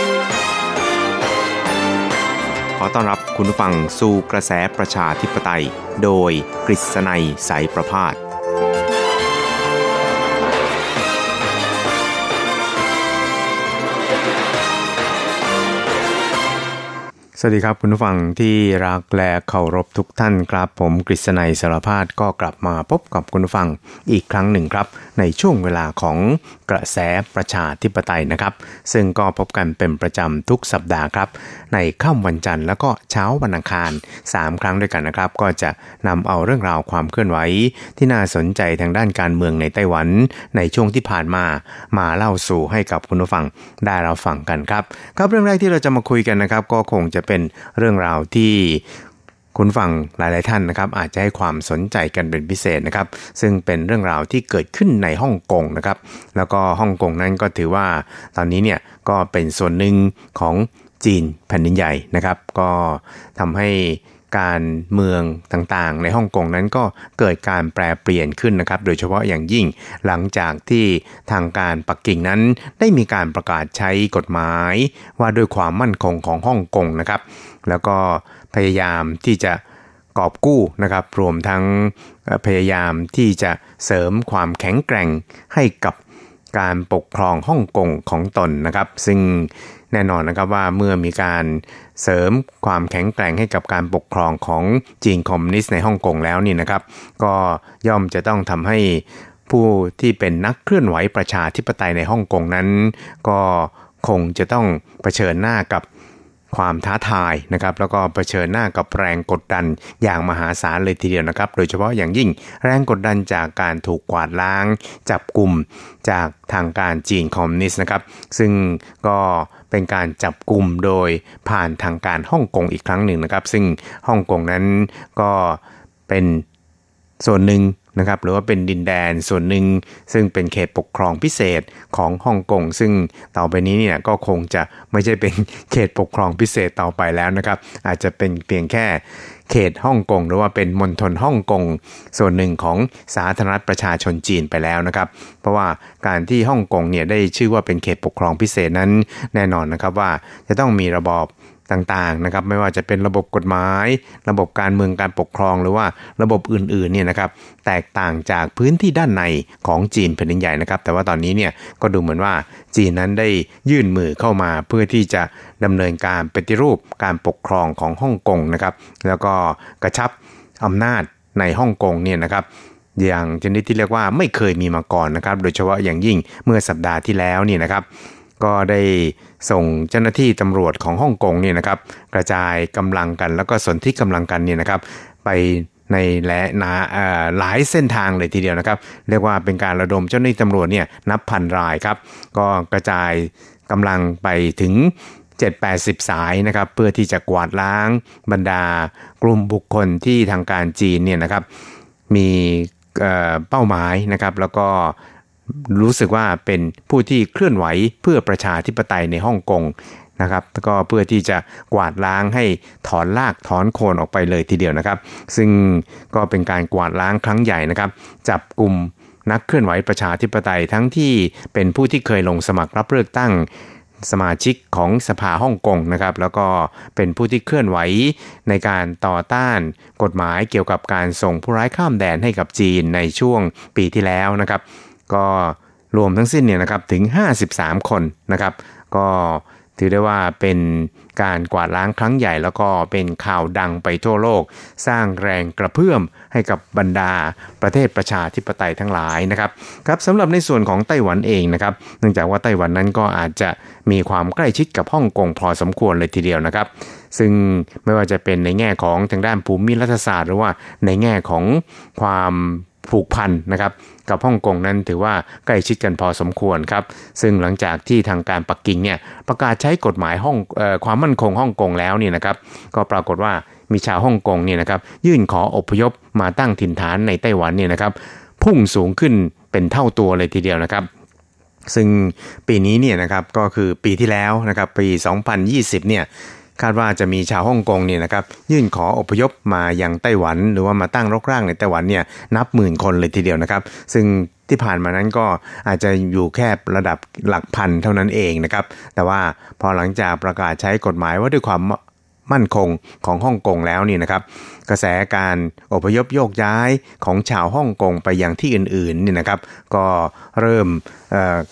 อต้อนรับคุณผู้ฟังสู่กระแสประชาธิปไตย โดยกฤษณัยสายประพาสสวัสดีครับคุณผู้ฟังที่รักและเคารพทุกท่านครับ ผมกฤษณัยสารพาดก็กลับมาพบกับคุณผู้ฟังอีกครั้งหนึ่งครับในช่วงเวลาของกระแสประชาธิปไตยนะครับ ซึ่งก็พบกันเป็นประจำทุกสัปดาห์ครับ ในค่ำวันจันทร์แล้วก็เช้าวันอังคาร 3 ครั้งด้วยกันนะครับ ก็จะนำเอาเรื่องราวความเคลื่อนไหวที่น่าสนใจทางด้านการเมืองในไต้หวัน ในช่วงที่ผ่านมามาเล่าสู่ให้กับคุณผู้ฟังได้เราฟังกันครับ ครับเรื่องแรกที่เราจะมาคุยกันนะครับ ก็คงจะเป็นเรื่องราวที่ คุณฟังหลาย ๆ ท่านนะครับอาจจะให้ความสนใจกันเป็นพิเศษนะครับ ซึ่งเป็นเรื่องราวที่เกิดขึ้นในฮ่องกงนะครับ แล้วก็ฮ่องกงนั้นก็ถือว่าตอนนี้เนี่ยก็เป็นส่วนหนึ่งของจีนแผ่นดินใหญ่นะครับ ก็ทำให้การเมืองต่างๆ ในฮ่องกงนั้นก็เกิดการแปรเปลี่ยนขึ้นนะครับ โดยเฉพาะอย่างยิ่งหลังจากที่ทางการปักกิ่งนั้นได้มีการประกาศใช้กฎหมายว่าด้วยความมั่นคงของฮ่องกงนะครับ แล้วก็ พยายามที่จะกอบกู้นะครับ รวมทั้งพยายามที่จะเสริมความแข็งแกร่งให้กับการปกครองฮ่องกงของตนนะครับ ซึ่งแน่นอนนะครับว่าเมื่อมีการเสริมความแข็งแกร่งให้กับการปกครองของจีนคอมมิวนิสต์ในฮ่องกงแล้วนี่นะครับ ก็ย่อมจะต้องทำให้ผู้ที่เป็นนักเคลื่อนไหวประชาธิปไตยในฮ่องกงนั้น ก็คงจะต้องเผชิญหน้ากับ ความท้าทายนะครับแล้วก็เผชิญหน้ากับแรงกดดันอย่างมหาศาลเลยทีเดียวนะครับ โดยเฉพาะอย่างยิ่งแรงกดดันจากการถูกกวาดล้าง จับกลุ่มจากทางการจีนคอมมิวนิสต์นะครับซึ่งก็เป็นการจับกลุ่มโดยผ่านทางการฮ่องกงอีกครั้งหนึ่งนะครับ ซึ่งฮ่องกงนั้นก็เป็นส่วนหนึ่ง นะครับหรือว่าเป็นดินแดนส่วนหนึ่ง ซึ่งเป็นเขตปกครองพิเศษของฮ่องกงซึ่งต่อไปนี้เนี่ยก็คงจะไม่ใช่เป็นเขตปกครองพิเศษต่อไปแล้วนะครับ อาจจะเป็นเพียงแค่เขตฮ่องกงหรือว่าเป็นมณฑลฮ่องกงส่วนหนึ่งของสาธารณรัฐประชาชนจีนไปแล้วนะครับ เพราะว่าการที่ฮ่องกงเนี่ยได้ชื่อว่าเป็นเขตปกครองพิเศษนั้นแน่นอนนะครับว่าจะต้องมีระบอบ ต่างๆนะครับไม่ว่าจะเป็นระบบกฎหมาย ระบบการเมืองการปกครองหรือว่าระบบอื่นๆเนี่ยนะครับแตกต่างจากพื้นที่ด้านในของจีนแผ่นดินใหญ่นะครับ แต่ว่าตอนนี้เนี่ยก็ดูเหมือนว่าจีนนั้นได้ยื่นมือเข้ามาเพื่อที่จะดำเนินการปฏิรูปการปกครองของฮ่องกงนะครับ แล้วก็กระชับอำนาจในฮ่องกงเนี่ยนะครับอย่างชนิดที่เรียกว่าไม่เคยมีมาก่อนนะครับ โดยเฉพาะอย่างยิ่งเมื่อสัปดาห์ที่แล้วนี่นะครับ ก็ได้ส่งเจ้าหน้าที่ตำรวจของฮ่องกงเนี่ยนะครับ กระจายกำลังกันแล้วก็สนที่กำลังกันเนี่ยนะครับ ไปในและนาหลายเส้นทางเลยทีเดียวนะครับ เรียกว่าเป็นการระดมเจ้าหน้าที่ตำรวจเนี่ยนับพันรายครับ ก็กระจายกำลังไปถึง 7-80 สายนะครับ เพื่อที่จะกวาดล้างบรรดากลุ่มบุคคลที่ทางการจีนเนี่ยนะครับ มีเป้าหมายนะครับ แล้วก็ รู้สึกว่าเป็นผู้ที่เคลื่อนไหวเพื่อประชาธิปไตยในฮ่องกงนะครับก็เพื่อที่จะกวาดล้างให้ถอนลากถอนโคนออกไปเลยทีเดียวนะครับ ซึ่งก็เป็นการกวาดล้างครั้งใหญ่นะครับ จับกลุ่มนักเคลื่อนไหวประชาธิปไตยทั้งที่เป็นผู้ที่เคยลงสมัครรับเลือกตั้งสมาชิกของสภาฮ่องกงนะครับ แล้วก็เป็นผู้ที่เคลื่อนไหวในการต่อต้านกฎหมายเกี่ยวกับการส่งผู้ร้ายข้ามแดนให้กับจีนในช่วงปีที่แล้วนะครับ ก็รวมทั้งสิ้นเนี่ยนะครับถึง 53 คนนะครับก็ถือได้ว่าเป็นการกวาดล้างครั้งใหญ่แล้วก็เป็นข่าวดังไปทั่วโลก สร้างแรงกระเพื่อมให้กับบรรดาประเทศประชาธิปไตยทั้งหลายนะครับครับสำหรับในส่วนของไต้หวันเองนะครับ เนื่องจากว่าไต้หวันนั้นก็อาจจะมีความใกล้ชิดกับฮ่องกงพอสมควรเลยทีเดียวนะครับ ซึ่งไม่ว่าจะเป็นในแง่ของทางด้านภูมิรัฐศาสตร์ หรือว่าในแง่ของความ ผูกพันนะครับกับฮ่องกงนั้นถือว่าใกล้ชิดกันพอสมควรครับซึ่งหลังจากที่ทางการปักกิ่งเนี่ยประกาศใช้กฎหมายห้องความมั่นคงฮ่องกงแล้วนี่นะครับก็ปรากฏว่ามีชาวฮ่องกงเนี่ยนะครับยื่นขออพยพมาตั้งถิ่นฐานในไต้หวันเนี่ยนะครับพุ่งสูงขึ้นเป็นเท่าตัวเลยทีเดียวนะครับซึ่งปีนี้เนี่ยนะครับก็คือปีที่แล้วนะครับปี 2020 เนี่ย คาดว่าจะมีชาวฮ่องกงเนี่ยนะครับยื่นขออพยพมาอย่างไต้หวัน หรือว่ามาตั้งรกรากในไต้หวันเนี่ยนับหมื่นคนเลยทีเดียวนะครับ ซึ่งที่ผ่านมานั้นก็อาจจะอยู่แค่ระดับหลักพันเท่านั้นเองนะครับ แต่ว่าพอหลังจากประกาศใช้กฎหมายว่าด้วยความมั่นคงของฮ่องกงแล้วนี่นะครับกระแสการอพยพโยกย้ายของชาวฮ่องกงไปยังที่อื่นๆนี่นะครับ ก็เริ่ม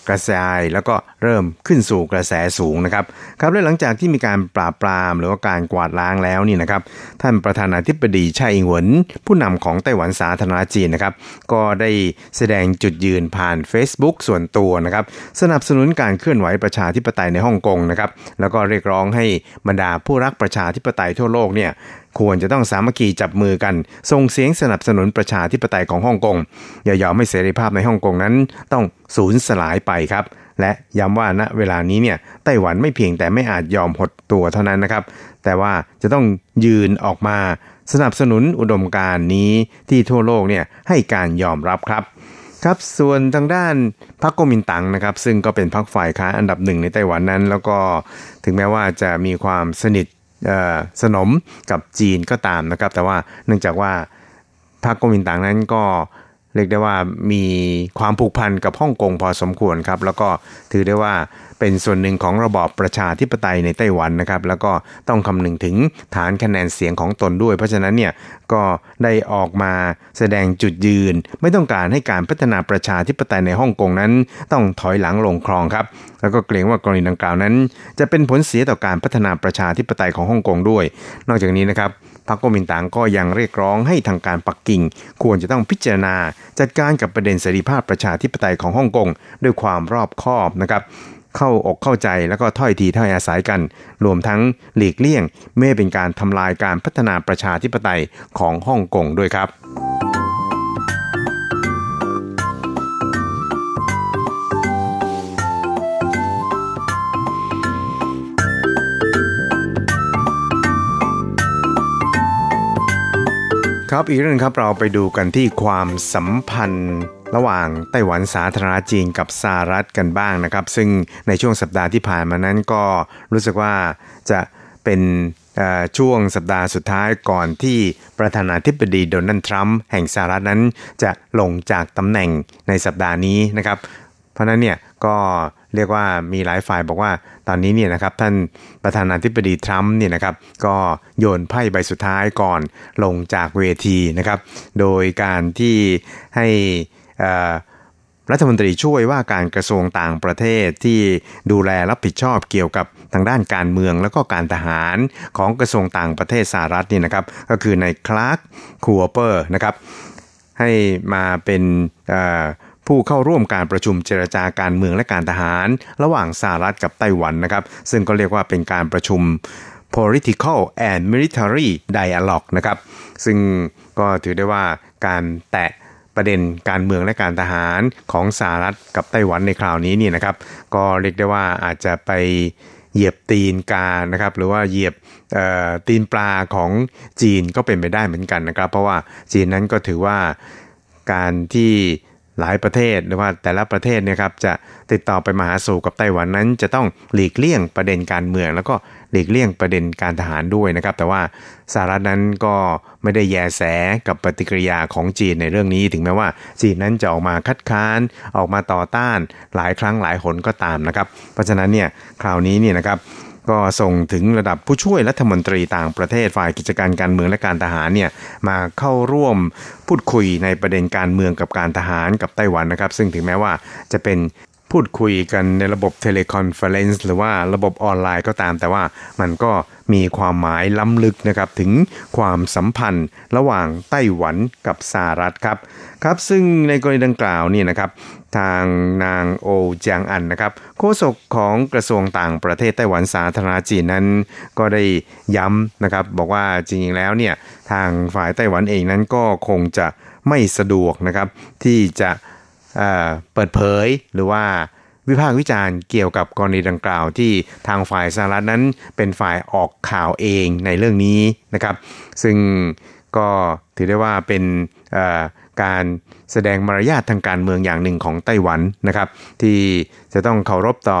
กระจายแล้วก็เริ่มขึ้นสู่กระแสสูงนะครับครับและหลังจากที่มีการปราบปรามหรือว่าการกวาดล้างแล้วนี่นะครับ ท่านประธานาธิบดีไช่อิงเหวินผู้นำของไต้หวันสาธารณจีนนะครับ ก็ได้แสดงจุดยืนผ่าน Facebook ส่วนตัวนะครับ สนับสนุนการเคลื่อนไหวประชาธิปไตยในฮ่องกงนะครับ แล้วก็เรียกร้องให้บรรดาผู้รักประชาธิปไตยทั่วโลกเนี่ยควรจะต้องสามัคคีจับมือกันส่งเสียงสนับสนุนประชาธิปไตยของฮ่องกงอย่ายอมให้เสรีภาพในฮ่องกงนั้นต้องสูญสลายไปครับ และย้ำว่าณเวลานี้เนี่ยไต้หวันไม่เพียงแต่ไม่อาจยอมหดตัวเท่านั้นนะครับ แต่ว่าจะต้องยืนออกมาสนับสนุนอุดมการณ์นี้ที่ทั่วโลกเนี่ยให้การยอมรับครับครับส่วนทางด้านพรรคกมินตังนะครับ ซึ่งก็เป็นพรรคฝ่ายค้านอันดับหนึ่งในไต้หวันนั้น แล้วก็ถึงแม้ว่าจะมีความสนิท สนมกับจีนก็ตามนะครับ แต่ว่าเนื่องจากว่าพรรคกมินตังนั้นก็เรียกได้ว่ามีความผูกพันกับฮ่องกงพอสมควรครับ แล้วก็ถือได้ว่าเป็นส่วนหนึ่งของระบอบประชาธิปไตยในไต้หวันนะครับ แล้วก็ต้องคำนึงถึงฐานคะแนนเสียงของตนด้วย เพราะฉะนั้นเนี่ย ก็ได้ออกมาแสดงจุดยืน ไม่ต้องการให้การพัฒนาประชาธิปไตยในฮ่องกงนั้น ต้องถอยหลังลงคลองครับ แล้วก็เกรงว่ากรณีดังกล่าวนั้น จะเป็นผลเสียต่อการพัฒนาประชาธิปไตยของฮ่องกงด้วย นอกจากนี้นะครับพรรคก๊กมินตั๋งก็ยังเรียกร้องให้ทางการปักกิ่ง ควรจะต้องพิจารณา จัดการกับประเด็นเสรีภาพประชาธิปไตยของฮ่องกงด้วยความรอบคอบนะครับ เข้าอกเข้าใจแล้วก็ถ้อยทีถ้อยอาศัยกัน รวมทั้งหลีกเลี่ยงไม่เป็นการทำลายการพัฒนาประชาธิปไตยของฮ่องกงด้วยครับครับอีกเรื่องครับเราไปดูกันที่ความสัมพันธ์ ระหว่างไต้หวันสาธารณจีนกับสหรัฐกันบ้างนะครับ ซึ่งในช่วงสัปดาห์ที่ผ่านมานั้นก็รู้สึกว่าจะเป็นช่วงสัปดาห์สุดท้ายก่อนที่ประธานาธิบดีโดนัลด์ทรัมป์แห่งสหรัฐนั้นจะลงจากตำแหน่งในสัปดาห์นี้นะครับ เพราะนั้นเนี่ยก็เรียกว่ามีหลายฝ่ายบอกว่าตอนนี้เนี่ยนะครับท่านประธานาธิบดีทรัมป์เนี่ยนะครับก็โยนไพ่ใบสุดท้ายก่อนลงจากเวทีนะครับ โดยการที่ให้ รัฐมนตรีช่วยว่าการกระทรวงต่างประเทศที่ดูแลรับผิดชอบเกี่ยวกับทางด้านการเมืองแล้วก็การทหารของกระทรวงต่างประเทศสหรัฐนี่นะครับ ก็คือในคลาร์กคูเปอร์นะครับ ให้มาเป็นผู้เข้าร่วมการประชุมเจรจาการเมืองและการทหาร ระหว่างสหรัฐกับไต้หวันนะครับ ซึ่งก็เรียกว่าเป็นการประชุม political and military dialogue นะครับ ซึ่งก็ถือได้ว่าการแตะ ประเด็นการเมืองและการทหารของสหรัฐกับไต้หวันในคราวนี้นี่นะครับ ก็เรียกได้ว่าอาจจะไปเหยียบตีนกานะครับหรือว่าเหยียบตีนปลาของจีนก็เป็นไปได้เหมือนกันนะครับ เพราะว่าจีนนั้นก็ถือว่าการที่ หลายประเทศหรือว่าแต่ละประเทศเนี่ยครับจะติดต่อไปมาหาสู่กับไต้หวันนั้น จะต้องหลีกเลี่ยงประเด็นการเมือง แล้วก็หลีกเลี่ยงประเด็นการทหารด้วยนะครับ แต่ว่าสหรัฐนั้นก็ไม่ได้แยแสกับปฏิกิริยาของจีนในเรื่องนี้ ถึงแม้ว่าจีนนั้นจะออกมาคัดค้านออกมาต่อต้านหลายครั้งหลายหนก็ตามนะครับ เพราะฉะนั้นเนี่ยคราวนี้เนี่ยนะครับ ก็ส่งถึงระดับผู้ช่วยรัฐมนตรีต่างประเทศฝ่ายกิจการการเมืองและการทหารเนี่ยมาเข้าร่วมพูดคุยในประเด็นการเมืองกับการทหารกับไต้หวันนะครับ ซึ่งถึงแม้ว่าจะเป็นพูดคุยกันในระบบ teleconference หรือว่าระบบออนไลน์ก็ตาม แต่ว่ามันก็มีความหมายล้ำลึกนะครับ ถึงความสัมพันธ์ระหว่างไต้หวันกับสหรัฐครับ ครับ ซึ่งในกรณีดังกล่าวนี่นะครับ ทางนางโอวเจียงอันนะครับโฆษกของกระทรวงต่างประเทศไต้หวันสาธารณรัฐจีนนั้น ก็ได้ย้ำนะครับบอกว่าจริงๆแล้วเนี่ยทางฝ่ายไต้หวันเองนั้นก็คงจะไม่สะดวกนะครับที่จะเปิดเผยหรือว่าวิพากษ์วิจารณ์เกี่ยวกับกรณีดังกล่าวที่ทางฝ่ายสหรัฐนั้นเป็นฝ่ายออกข่าวเองในเรื่องนี้นะครับ ซึ่งก็ถือได้ว่าเป็นการ แสดงมารยาททางการเมืองอย่างหนึ่งของไต้หวันนะครับ ที่จะต้องเคารพต่อ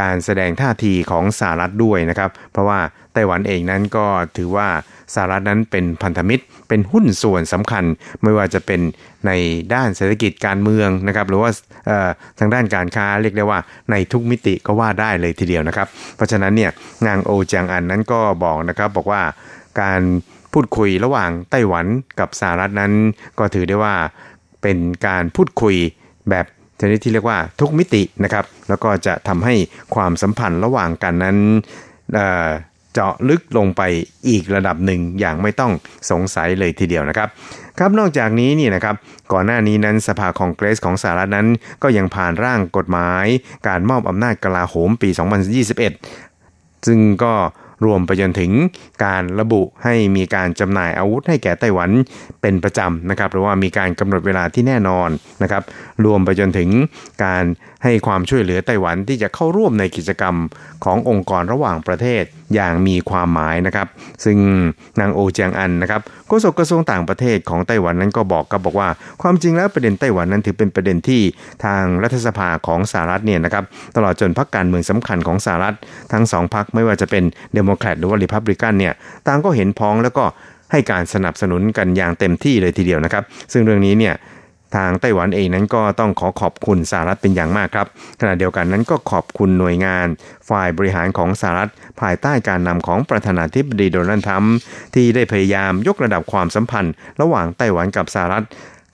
การแสดงท่าทีของสหรัฐด้วยนะครับ เพราะว่าไต้หวันเองนั้นก็ถือว่าสหรัฐนั้นเป็นพันธมิตร เป็นหุ้นส่วนสำคัญ ไม่ว่าจะเป็นในด้านเศรษฐกิจการเมืองนะครับ หรือว่าทางด้านการค้าเรียกได้ว่าในทุกมิติก็ว่าได้เลยทีเดียวนะครับ เพราะฉะนั้นเนี่ยนางโอจางอันนั้นก็บอกนะครับบอกว่าการพูดคุยระหว่างไต้หวันกับสหรัฐนั้น ก็ถือได้ว่า เป็นการพูดคุยแบบชนิดที่เรียกว่าทุกมิตินะครับ แล้วก็จะทำให้ความสัมพันธ์ระหว่างกันนั้นเจาะลึกลงไปอีกระดับหนึ่งอย่างไม่ต้องสงสัยเลยทีเดียวนะครับ ครับนอกจากนี้นี่นะครับก่อนหน้านี้นั้นสภาคองเกรสของสหรัฐนั้น ก็ยังผ่านร่างกฎหมาย การมอบอำนาจกลาโหมปี 2021 ซึ่งก็ รวมไปจนถึงการระบุให้มีการจำหน่ายอาวุธให้แก่ไต้หวันเป็นประจำนะครับหรือว่ามีการกำหนดเวลาที่แน่นอนนะครับรวมไปจนถึงการ ให้ความช่วยเหลือไต้หวันที่จะเข้าร่วมในกิจกรรมขององค์กรระหว่างประเทศอย่างมีความหมายนะครับ ซึ่งนางโอเจียงอันนะครับโฆษกกระทรวงต่างประเทศของไต้หวันนั้นก็บอกกับบอกว่า ความจริงแล้วประเด็นไต้หวันนั้นถือเป็นประเด็นที่ทางรัฐสภาของสหรัฐเนี่ยนะครับตลอดจนพรรคการเมืองสำคัญของสหรัฐ ทั้งสองพรรคไม่ว่าจะเป็นเดโมแครตหรือว่าริพับลิกันเนี่ยต่างก็เห็นพ้องแล้วก็ให้การสนับสนุนกันอย่างเต็มที่เลยทีเดียวนะครับ ซึ่งเรื่องนี้เนี่ย ทางไต้หวันเองนั้นก็ต้องขอขอบคุณสหรัฐเป็นอย่างมากครับขณะเดียวกันนั้นก็ขอบคุณหน่วยงาน ฝ่ายบริหารของสหรัฐภายใต้การนำของประธานาธิบดีโดนัลด์ทรัมป์ที่ได้พยายามยกระดับความสัมพันธ์ ระหว่างไต้หวันกับสหรัฐ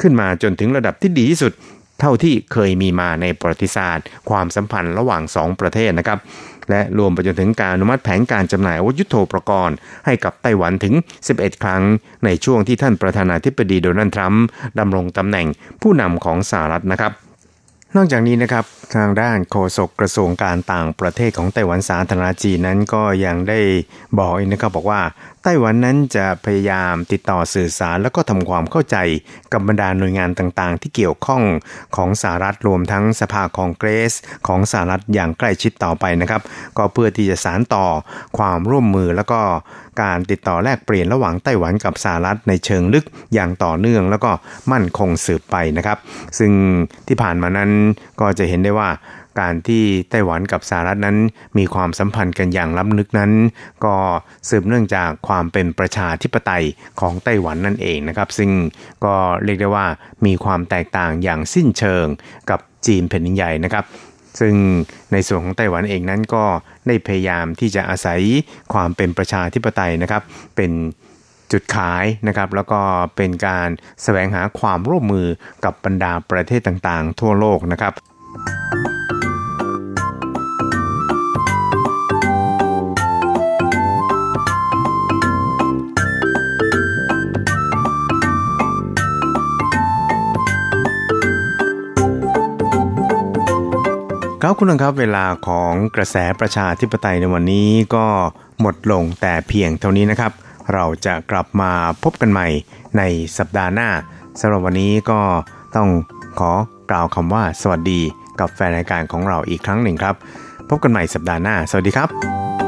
ขึ้นมาจนถึงระดับที่ดีที่สุด เท่าที่เคยมีมาในประวัติศาสตร์ ความสัมพันธ์ระหว่าง 2 ประเทศนะครับ และรวมไปจนถึงการอนุมัติแผนการจำหน่ายอาวุธยุโทโธปกรณ์ให้กับไต้หวันถึง 11 ครั้ง ในช่วงที่ท่านประธานาธิบดีโดนัลด์ทรัมป์ดำรงตำแหน่งผู้นำของสหรัฐนะครับนอกจากนี้นะครับทางด้านโฆษกกระทรวงการต่างประเทศของไต้หวันสาธารณจีนนั้นก็ยังได้บอกอีกนะครับบอกว่าไต้หวันนั้นจะพยายามติดต่อสื่อสารแล้วก็ทำความเข้าใจกับบรรดาหน่วยงานต่างๆ ที่เกี่ยวข้องของสหรัฐรวมทั้งสภาคองเกรส ของสหรัฐอย่างใกล้ชิดต่อไปนะครับ ก็เพื่อที่จะสารต่อความร่วมมือแล้วก็การติดต่อแลกเปลี่ยนระหว่างไต้หวันกับสหรัฐในเชิงลึกอย่างต่อเนื่องแล้วก็มั่นคงสืบไปนะครับ ซึ่งที่ผ่านมานั้นก็จะเห็นได้ว่า การที่ไต้หวันกับสหรัฐนั้นมีความสัมพันธ์กันอย่างล้ำลึกนั้น ก็สืบเนื่องจากความเป็นประชาธิปไตยของไต้หวันนั่นเองนะครับ ซึ่งก็เรียกได้ว่ามีความแตกต่างอย่างสิ้นเชิงกับจีนแผ่นดินใหญ่นะครับซึ่งในส่วนของไต้หวันเองนั้นก็ได้พยายามที่จะอาศัยความเป็นประชาธิปไตยนะครับ เป็นจุดขายนะครับแล้วก็เป็นการแสวงหาความร่วมมือกับบรรดาประเทศต่างๆ ทั่วโลกนะครับ ครับคุณครับเวลาของกระแสประชาธิปไตยในวันนี้ก็หมดลงแต่เพียงเท่านี้นะครับ เราจะกลับมาพบกันใหม่ในสัปดาห์หน้าสำหรับวันนี้ก็ต้องขอกล่าวคำว่าสวัสดีกับแฟนรายการของเราอีกครั้งหนึ่งครับ พบกันใหม่สัปดาห์หน้า สวัสดีครับ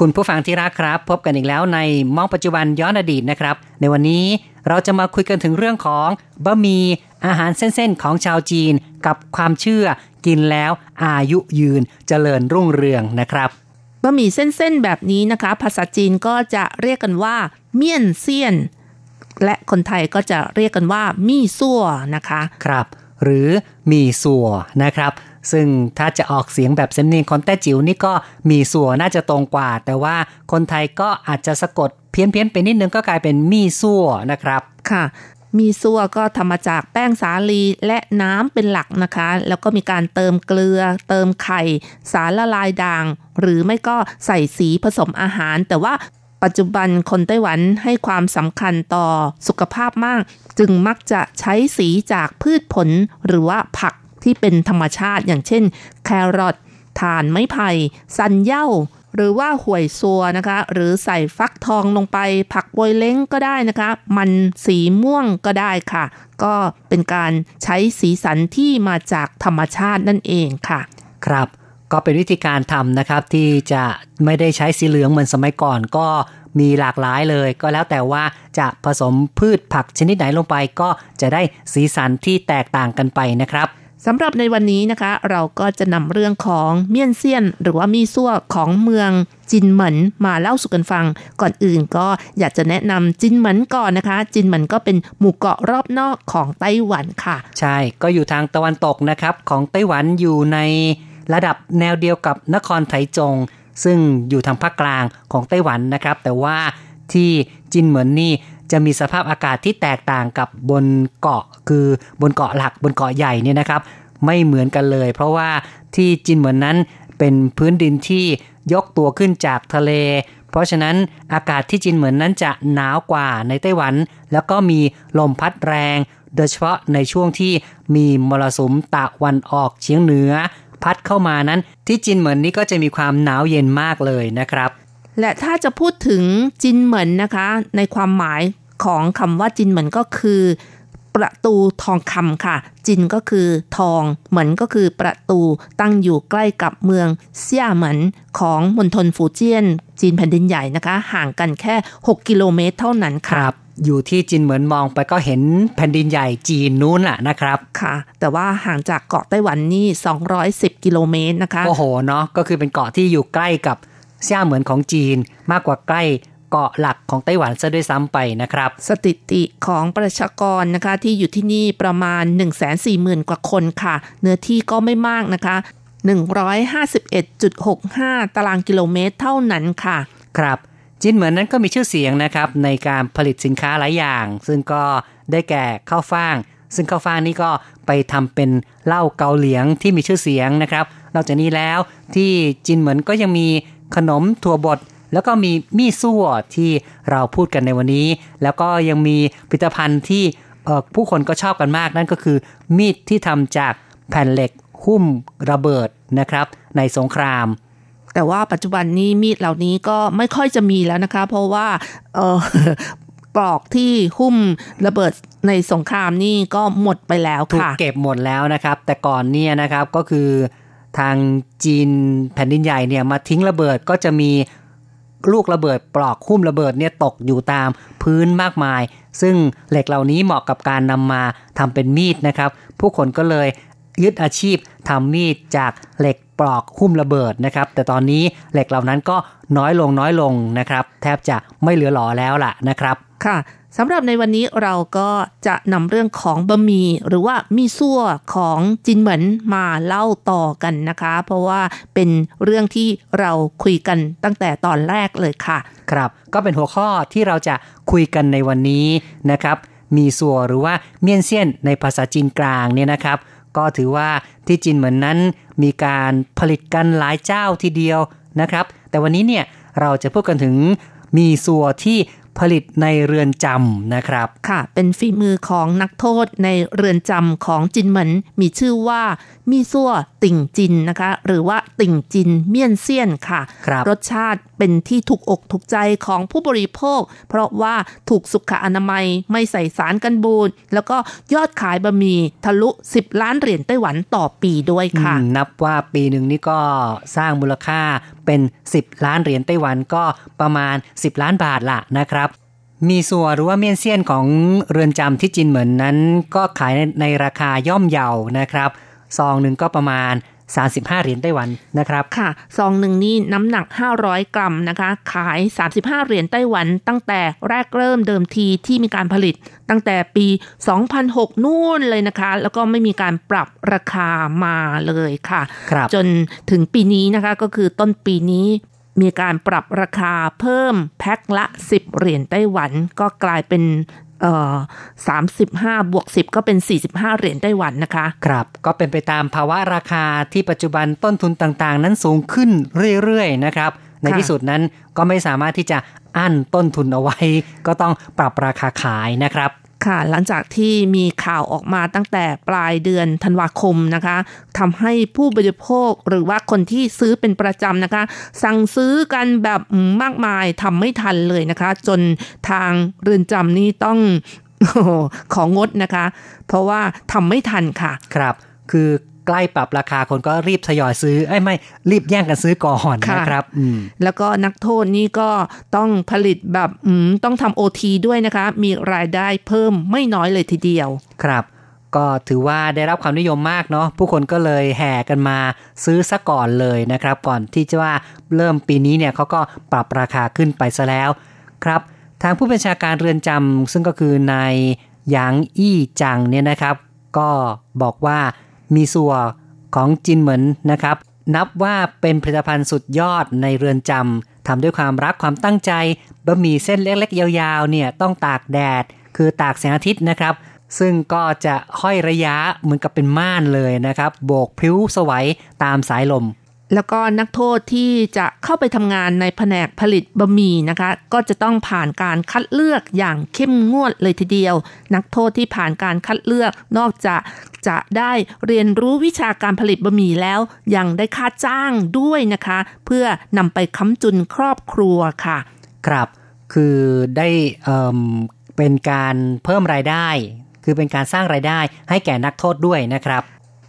คุณผู้ฟังที่รักครับ พบกันอีกแล้วในมองปัจจุบันย้อนอดีตนะครับ ในวันนี้เราจะมาคุยกันถึงเรื่องของบะหมี่อาหารเส้นๆของชาวจีน กับความเชื่อกินแล้วอายุยืนเจริญรุ่งเรืองนะครับบะหมี่เส้นๆแบบนี้นะคะ ภาษาจีนก็จะเรียกกันว่า เมี่ยนเซียน และคนไทยก็จะเรียกกันว่ามี่ซั่วนะคะ ครับ หรือมีสัวนะครับ ซึ่งถ้าจะออกเสียงแบบสำเนียงคนแต้จิ๋วนี่ก็มีสัวน่าจะตรงกว่า แต่ว่าคนไทยก็อาจจะสะกดเพี้ยนๆไปนิดนึงก็กลายเป็นมีซั่วนะครับค่ะมีซั่วก็ทำมาจากแป้งสาลีและน้ำเป็นหลักนะคะ แล้วก็มีการเติมเกลือ เติมไข่ สารละลายด่าง หรือไม่ก็ใส่สีผสมอาหาร แต่ว่าปัจจุบันคนไต้หวันให้ความสำคัญต่อสุขภาพมาก จึงมักจะใช้สีจากพืชผลหรือว่าผัก ที่เป็นธรรมชาติ อย่างเช่น แครอทถ่านไม้ไผ่สันเย้าหรือว่าห่วยซัวนะคะ หรือใส่ฟักทองลงไป ผักบวยเล้งก็ได้นะคะ มันสีม่วงก็ได้ค่ะ ก็เป็นการใช้สีสันที่มาจากธรรมชาตินั่นเองค่ะ ครับก็เป็นวิธีการทำนะครับที่จะไม่ได้ใช้สีเหลืองเหมือนสมัยก่อน ก็มีหลากหลายเลย ก็แล้วแต่ว่าจะผสมพืชผักชนิดไหนลงไป ก็จะได้สีสันที่แตกต่างกันไปนะครับ สำหรับในวันนี้นะคะ เราก็จะนำเรื่องของเมี่ยนเซียน หรือว่ามีซั่วของเมืองจินเหมินมาเล่าสู่กันฟัง ก่อนอื่นก็อยากจะแนะนำจินเหมินก่อนนะคะ จินเหมินก็เป็นหมู่เกาะรอบนอกของไต้หวันค่ะ ใช่ก็อยู่ทางตะวันตกนะครับของไต้หวันอยู่ในระดับแนวเดียวกับนครไถจง ซึ่งอยู่ทางภาคกลางของไต้หวันนะครับ แต่ว่าที่จินเหมินนี่ จะมีสภาพอากาศที่แตกต่างกับบนเกาะคือบนเกาะหลักบนเกาะใหญ่เนี่ยนะครับ ไม่เหมือนกันเลย เพราะว่าที่จินเหมินนั้นเป็นพื้นดินที่ยกตัวขึ้นจากทะเล เพราะฉะนั้นอากาศที่จินเหมินนั้นจะหนาวกว่าในไต้หวัน แล้วก็มีลมพัดแรง โดยเฉพาะในช่วงที่มีมรสุมตะวันออกเฉียงเหนือ พัดเข้ามานั้นที่จินเหมินนี้ก็จะมีความหนาวเย็นมากเลยนะครับ และถ้าจะพูดถึงจินเหมินนะคะ ในความหมายของคำว่าจินเหมินก็คือ ประตูทองคำค่ะ จินก็คือทอง เหมือนก็คือประตูตั้งอยู่ใกล้กับเมืองเซี่ยเหมินของมณฑลฟูเจียน จีนแผ่นดินใหญ่นะคะ ห่างกันแค่ 6 กิโลเมตรเท่านั้นคค่ะรับอยู่ที่จินเหมินมองไปก็เห็นแผ่นดินใหญ่จีนนู้นแหละนะครับค่ะ แต่ว่าห่างจากเกาะไต้หวันนี่ 210 กิโลเมตรนะคะ โอ้โหเนาะก็คือเป็นเกาะที่อยู่ใกล้กับ เซี่ยเหมือนของจีนมากกว่าใกล้เกาะหลักของไต้หวันซะด้วยซ้ำไปนะครับ สถิติของประชากรนะคะที่อยู่ที่นี่ประมาณ 140,000 กว่าคนค่ะ เนื้อที่ก็ไม่มากนะคะ 151.65 ตารางกิโลเมตรเท่านั้นค่ะ ครับจินเหมือนนั้นก็มีชื่อเสียงนะครับในการผลิตสินค้าหลายอย่าง ซึ่งก็ได้แก่ข้าวฟ่าง ซึ่งข้าวฟ่างนี่ก็ไปทำเป็นเหล้าเกาเหลียงที่มีชื่อเสียงนะครับนอกจากนี้แล้วที่จินเหมือนก็ยังมี ขนมถั่วบดแล้วก็มีมี่ซั่วที่เราพูดกันในวันนี้ แล้วก็ยังมีผลิตภัณฑ์ที่เอ่อผู้คนก็ชอบกันมากนั่นก็คือ มีดที่ทำจากแผ่นเหล็กหุ้มระเบิดนะครับ ในสงคราม แต่ว่าปัจจุบันนี้มีดเหล่านี้ก็ไม่ค่อยจะมีแล้วนะคะ เพราะว่าเออปลอกที่หุ้มระเบิดในสงครามนี่ก็หมดไปแล้วถูกค่ะเก็บหมดแล้วนะครับ แต่ก่อนเนี่ยนะครับก็คือ ทางจีนแผ่นดินใหญ่เนี่ยมาทิ้งระเบิดก็จะมีลูกระเบิดปลอกหุ้มระเบิดเนี่ยตกอยู่ตามพื้นมากมาย ซึ่งเหล็กเหล่านี้เหมาะกับการนำมาทำเป็นมีดนะครับ ผู้คนก็เลยยึดอาชีพทำมีดจากเหล็กปลอกหุ้มระเบิดนะครับ แต่ตอนนี้เหล็กเหล่านั้นก็น้อยลงน้อยลงนะครับ แทบจะไม่เหลือหลอแล้วล่ะนะครับ ค่ะ สำหรับในวันนี้เราก็จะนำเรื่องของบะหมี่หรือว่ามีซั่วของจินเหมินมาเล่าต่อกันนะคะ เพราะว่าเป็นเรื่องที่เราคุยกันตั้งแต่ตอนแรกเลยค่ะ ครับ ก็เป็นหัวข้อที่เราจะคุยกันในวันนี้นะครับ มีสัวหรือว่าเมียนเซียนในภาษาจีนกลางเนี่ยนะครับ ก็ถือว่าที่จีนเหมือนนั้น มีการผลิตกันหลายเจ้าทีเดียวนะครับ แต่วันนี้เนี่ยเราจะพูดกันถึงมีสัวที่ ผลิตในเรือนจำนะครับค่ะ เป็นฝีมือของนักโทษในเรือนจำของจินเหมินมีชื่อว่ามีซัวติ่งจินนะคะ หรือว่าติ่งจินเมี่ยนเซียนค่ะครับรสชาติเป็นที่ถูกอกถูกใจของผู้บริโภค เพราะว่าถูกสุขอนามัยไม่ใส่สารกันบูดแล้วก็ยอดขายบะหมี่ทะลุ 10 ล้านเหรียญไต้หวันต่อปีด้วยค่ะอืมนับว่าปีหนึ่งนี่ก็สร้างมูลค่าเป็น 10 ล้านเหรียญไต้หวันก็ประมาณ 10 ล้านบาทละนะครับ มีสัวหรือว่าเมียนเซียนของเรือนจำที่จินเหมือนนั้น ก็ขายในในราคาย่อมเยานะครับซองหนึ่งก็ประมาณ 35 เหรียญไต้หวันนะครับ ค่ะซองหนึ่งนี่น้ำหนัก 500 กรัมนะคะ ขาย 35 เหรียญไต้หวัน ตั้งแต่แรกเริ่มเดิมทีที่มีการผลิต ตั้งแต่ปี 2006 นู่นเลยนะคะ แล้วก็ไม่มีการปรับราคามาเลยค่ะครับจนถึงปีนี้นะคะก็คือต้นปีนี้ มีการปรับราคาเพิ่มแพ็คละ 10 เหรียญไต้หวันก็กลายเป็นเอ่อ35บวก10ก็เป็น45เหรียญไต้หวันนะคะ ครับ ก็เป็นไปตามภาวะราคาที่ปัจจุบันต้นทุนต่างๆ นั้นสูงขึ้นเรื่อยๆนะครับ ในที่สุดนั้นก็ไม่สามารถที่จะอั้นต้นทุนเอาไว้ ก็ต้องปรับราคาขายนะครับ ค่ะหลังจากที่มีข่าวออกมาตั้งแต่ปลายเดือนธันวาคมนะคะทำให้ผู้บริโภคหรือว่าคนที่ซื้อเป็นประจำนะคะ สั่งซื้อกันแบบมากมายทำไม่ทันเลยนะคะ จนทางเรือนจำนี่ต้องของงดนะคะ เพราะว่าทำไม่ทันค่ะ ครับ คือ ใกล้ปรับราคาคนก็รีบทยอยซื้อเอ้ยไม่รีบแย่งกันซื้อก่อนค่ะนะครับอืมแล้วก็นักโทษนี่ก็ต้องผลิตแบบอืมต้องทำโอทีด้วยนะคะ มีรายได้เพิ่มไม่น้อยเลยทีเดียวครับก็ถือว่าได้รับความนิยมมากเนาะผู้คนก็เลยแห่กันมาซื้อซะก่อนเลยนะครับ ก่อนที่จะว่าเริ่มปีนี้เนี่ยเขาก็ปรับราคาขึ้นไปซะแล้วครับ ทางผู้บัญชาการเรือนจำซึ่งก็คือนายหยางอี้จังเนี่ยนะครับ ก็บอกว่า มีส่วนของจินเหมินนะครับ นับว่าเป็นผลิตภัณฑ์สุดยอดในเรือนจำทำด้วยความรักความตั้งใจบะหมี่เส้นเล็กๆ ยาวๆเนี่ยต้องตากแดด คือตากแสงอาทิตย์นะครับ ซึ่งก็จะห้อยระยะเหมือนกับเป็นม่านเลยนะครับ โบกพิ้วสวัยตามสายลม แล้วก็นักโทษที่จะเข้าไปทำงานในแผนกผลิตบะหมี่นะคะ ก็จะต้องผ่านการคัดเลือกอย่างเข้มงวดเลยทีเดียว นักโทษที่ผ่านการคัดเลือกนอกจากจะได้เรียนรู้วิชาการผลิตบะหมี่แล้วยังได้ค่าจ้างด้วยนะคะ เพื่อนำไปค้ำจุนครอบครัวค่ะ ครับคือได้เเป็นการเพิ่มรายได้ คือเป็นการสร้างรายได้ให้แก่นักโทษด้วยนะครับ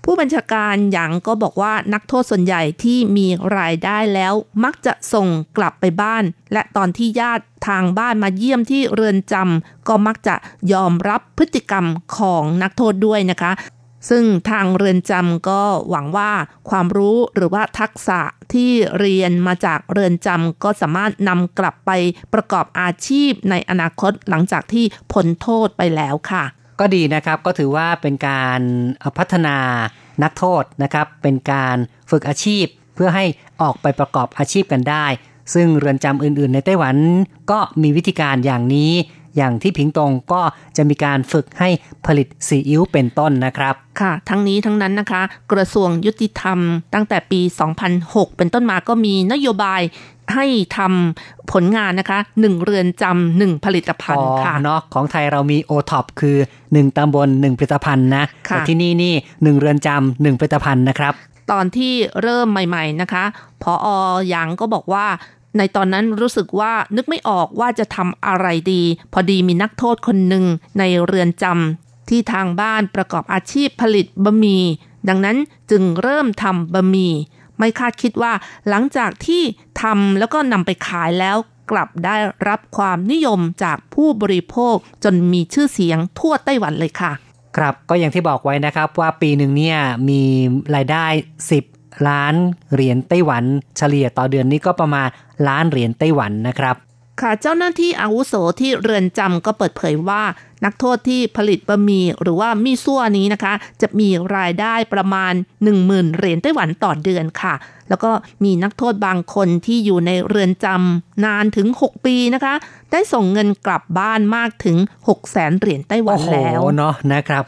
ผู้บัญชาการหยางก็บอกว่านักโทษส่วนใหญ่ที่มีรายได้แล้ว มักจะส่งกลับไปบ้าน และตอนที่ญาติทางบ้านมาเยี่ยมที่เรือนจำก็มักจะยอมรับพฤติกรรมของนักโทษด้วยนะคะ ซึ่งทางเรือนจำก็หวังว่าความรู้หรือว่าทักษะที่เรียนมาจากเรือนจำก็สามารถนำกลับไปประกอบอาชีพในอนาคตหลังจากที่พ้นโทษไปแล้วค่ะ ก็ดีนะครับก็ถือว่าเป็นการพัฒนานักโทษนะครับ เป็นการฝึกอาชีพเพื่อให้ออกไปประกอบอาชีพกันได้ ซึ่งเรือนจำอื่น ๆ ในไต้หวันก็มีวิธีการอย่างนี้ อย่างที่ผิงตงก็จะมีการฝึกให้ผลิตซีอิ๊วเป็นต้นนะครับ ค่ะ ทั้งนี้ทั้งนั้นนะคะ กระทรวงยุติธรรม ตั้งแต่ปี 2006 เป็นต้นมาก็มีนโยบายให้ทำผลงานนะคะหนึ่งเรือนจำหนึ่งผลิตภัณอ๋อฑ์ค่ะเนาะของไทยเรามีโอท็อปคือ1ตำบล1ผลิตภัณฑ์นะค่ะแต่ที่นี่นี่1เรือนจำหนึ่งผลิตภัณฑ์นะครับ ตอนที่เริ่มใหม่ ๆนะคะพออหยางก็บอกว่า ในตอนนั้นรู้สึกว่านึกไม่ออกว่าจะทำอะไรดี พอดีมีนักโทษคนหนึ่งในเรือนจำที่ทางบ้านประกอบอาชีพผลิตบะหมี่ดังนั้นจึงเริ่มทำบะหมี่ไม่คาดคิดว่าหลังจากที่ทำแล้วก็นำไปขายแล้วกลับได้รับความนิยมจากผู้บริโภคจนมีชื่อเสียงทั่วไต้หวันเลยค่ะ ครับก็อย่างที่บอกไว้นะครับว่าปีหนึ่งเนี่ยมีรายได้ 10 ล้านเหรียญไต้หวัน เฉลี่ยต่อเดือนนี้ก็ประมาณล้านเหรียญไต้หวันนะครับ ค่ะเจ้าหน้าที่อาวุโสที่เรือนจำก็เปิดเผยว่า นักโทษที่ผลิตบะหมี่หรือว่ามีซั่วนี้นะคะ จะมีรายได้ประมาณ 10,000เหรียญไต้หวันต่อเดือนค่ะ แล้วก็มีนักโทษบางคนที่อยู่ในเรือนจำนานถึง 6 ปีนะคะ ได้ส่งเงินกลับบ้านมากถึง 6 0แสนเหรียญไต้หวันโอ้โหแล้วเนาะนะครับ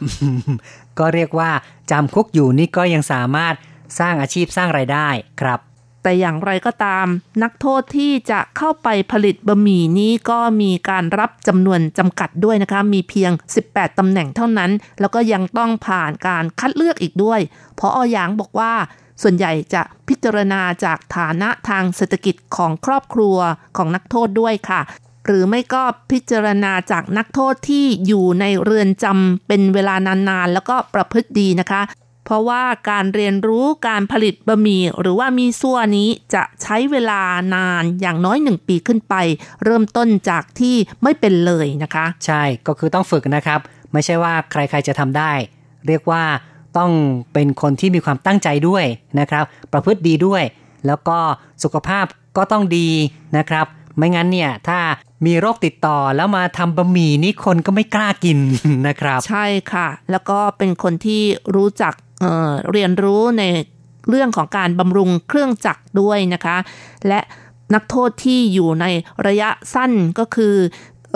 ก็เรียกว่าจำคุกอยู่นี่ก็ยังสามารถ สร้างอาชีพสร้างไรายได้ครับ แต่อย่างไรก็ตาม นักโทษที่จะเข้าไปผลิตบะหมี่นี้ก็มีการรับจำนวนจำกัดด้วยนะคะ มีเพียง 18ตำแหน่งเท่านั้น แล้วก็ยังต้องผ่านการคัดเลือกอีกด้วยเพราะออยางบอกว่าส่วนใหญ่จะพิจารณาจากฐานะทางเศรษฐกิจของครอบครัวของนักโทษด้วยค่ะ หรือไม่ก็พิจารณาจากนักโทษที่อยู่ในเรือนจำเป็นเวลานานๆ แล้วก็ประพฤติดีนะคะ เพราะว่าการเรียนรู้การผลิตบะหมี่หรือว่ามีซั่วนี้จะใช้เวลานานอย่างน้อยหนึ่งปีขึ้นไป เริ่มต้นจากที่ไม่เป็นเลยนะคะ ใช่ก็คือต้องฝึกนะครับ ไม่ใช่ว่าใครๆจะทำได้ เรียกว่าต้องเป็นคนที่มีความตั้งใจด้วยนะครับ ประพฤติดีด้วย แล้วก็สุขภาพก็ต้องดีนะครับ ไม่งั้นเนี่ยถ้ามีโรคติดต่อแล้วมาทำบะหมี่นี่คนก็ไม่กล้ากินนะครับ ใช่ค่ะ แล้วก็เป็นคนที่รู้จัก เเรียนรู้ในเรื่องของการบำรุงเครื่องจักรด้วยนะคะ และนักโทษที่อยู่ในระยะสั้นก็คือ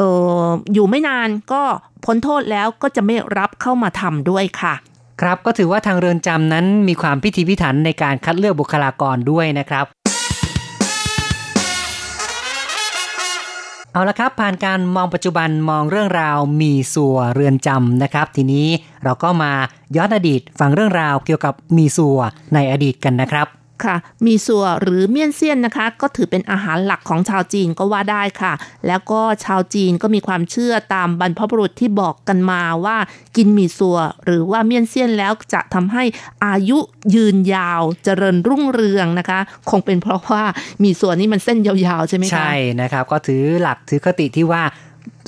อออยู่ไม่นานก็พ้นโทษแล้วก็จะไม่รับเข้ามาทำด้วยค่ะ ครับก็ถือว่าทางเรือนจำนั้นมีความพิถีพิถันในการคัดเลือกบุคลากรด้วยนะครับ เอาละครับ ผ่านการมองปัจจุบันมองเรื่องราวมีสัวเรือนจำนะครับ ทีนี้เราก็มาย้อนอดีตฟังเรื่องราวเกี่ยวกับมีสัวในอดีตกันนะครับ ค่ะ มีสัวหรือเมี่ยนเซียนนะคะ ก็ถือเป็นอาหารหลักของชาวจีนก็ว่าได้ค่ะ แล้วก็ชาวจีนก็มีความเชื่อตามบรรพบุรุษที่บอกกันมาว่า กินมีสัวหรือว่าเมี่ยนเซียนแล้วจะทำให้อายุยืนยาวเจริญรุ่งเรืองนะคะ คงเป็นเพราะว่ามีส่วนนี้มันเส้นยาวๆใช่ไหมคะใช่นะครับ ก็ถือหลักถือคติที่ว่า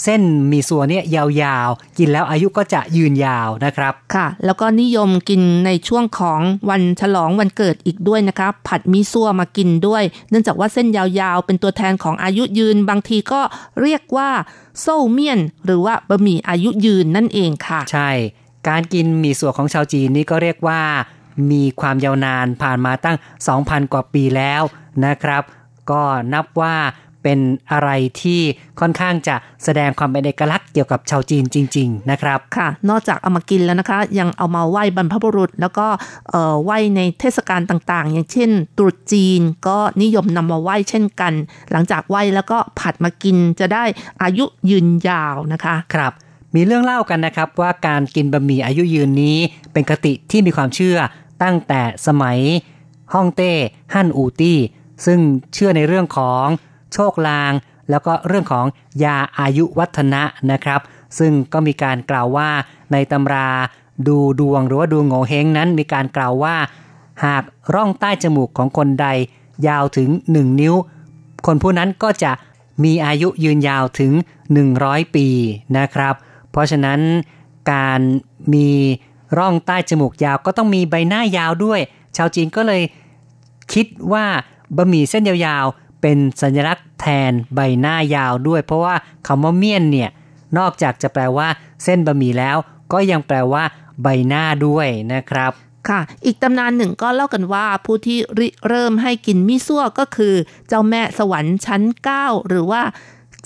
เส้นมีส่วนเนี่ยยาวๆ กินแล้วอายุก็จะยืนยาวนะครับ ค่ะ แล้วก็นิยมกินในช่วงของวันฉลองวันเกิดอีกด้วยนะคะผัดมีซัวมากินด้วย เนื่องจากว่าเส้นยาวๆ เป็นตัวแทนของอายุยืนบางทีก็เรียกว่าโซ่เมียน หรือว่าบะหมี่อายุยืนนั่นเองค่ะ ใช่ การกินมีส่วนของชาวจีนนี่ก็เรียกว่า มีความยาวนานผ่านมาตั้ง 2,000 กว่าปีแล้วนะครับ ก็นับว่า เป็นอะไรที่ค่อนข้างจะแสดงความเป็นเอกลักษณ์เกี่ยวกับชาวจีนจริง ๆ นะครับค่ะ นอกจากเอามากินแล้วนะคะ ยังเอามาไหว้บรรพบุรุษ แล้วก็ไหว้ในเทศกาลต่างๆ อย่างเช่นตรุษจีนก็นิยมนำมาไหว้เช่นกัน หลังจากไหว้แล้วก็ผัดมากินจะได้อายุยืนยาวนะคะครับมีเรื่องเล่ากันนะครับว่าการกินบะหมี่อายุยืนนี้เป็นคติที่มีความเชื่อตั้งแต่สมัยฮ่องเต้ฮั่นอูตี้ซึ่งเชื่อในเรื่องของ โชคลาง แล้วก็เรื่องของยาอายุวัฒนะนะครับ ซึ่งก็มีการกล่าวว่าในตำราดูดวงหรือว่าดูโงเฮงนั้นมีการกล่าวว่า หากร่องใต้จมูกของคนใด ยาวถึง 1 นิ้ว คนผู้นั้นก็จะมีอายุยืนยาวถึง 100 ปีนะครับ เพราะฉะนั้นการมีร่องใต้จมูกยาวก็ต้องมีใบหน้ายาวด้วย ชาวจีนก็เลยคิดว่าบะหมี่เส้นยาว เป็นสัญลักษณ์แทนใบหน้ายาวด้วย เพราะว่าคำว่าเมี่ยนเนี่ยนอกจากจะแปลว่าเส้นบะหมี่แล้ว ก็ยังแปลว่า ใบหน้าด้วยนะครับ ค่ะ อีกตำนานหนึ่งก็เล่ากันว่าผู้ที่ริเริ่มให้กินมิซั่วก็คือ เจ้าแม่สวรรค์ชั้น 9 หรือว่า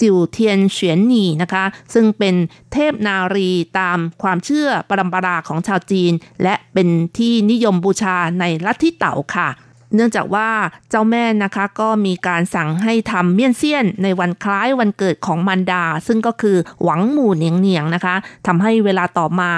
จิวเทียนเฉียนหนีนะคะ ซึ่งเป็นเทพนารีตามความเชื่อปรำปราของชาวจีน และเป็นที่นิยมบูชาในลัทธิเต่าค่ะ เนื่องจากว่าเจ้าแม่นะคะก็มีการสั่งให้ทำเมี่ยนเซียนในวันคล้ายวันเกิดของมันดา ซึ่งก็คือหวังหมู่เนียงเนียงนะคะทำให้เวลาต่อมา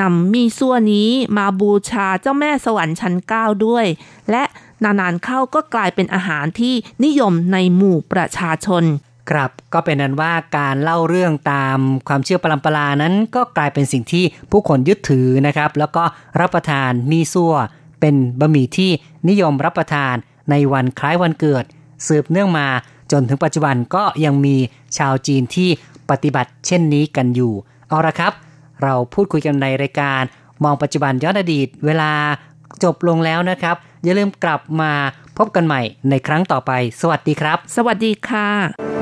นำมีซั่วนี้มาบูชาเจ้าแม่สวรรค์ชั้นเก้าด้วย และนานๆเข้าก็กลายเป็นอาหารที่นิยมในหมู่ประชาชนครับก็เป็นนั้นว่าการเล่าเรื่องตามความเชื่อปรำปรานั้น ก็กลายเป็นสิ่งที่ผู้คนยึดถือนะครับ แล้วก็รับประทานมีซั่ว เป็นบะหมี่ที่นิยมรับประทานในวันคล้ายวันเกิด สืบเนื่องมาจนถึงปัจจุบันก็ยังมีชาวจีนที่ปฏิบัติเช่นนี้กันอยู่ เอาละครับ เราพูดคุยกันในรายการ มองปัจจุบันย้อนอดีต เวลาจบลงแล้วนะครับ อย่าลืมกลับมาพบกันใหม่ในครั้งต่อไป สวัสดีครับ สวัสดีค่ะ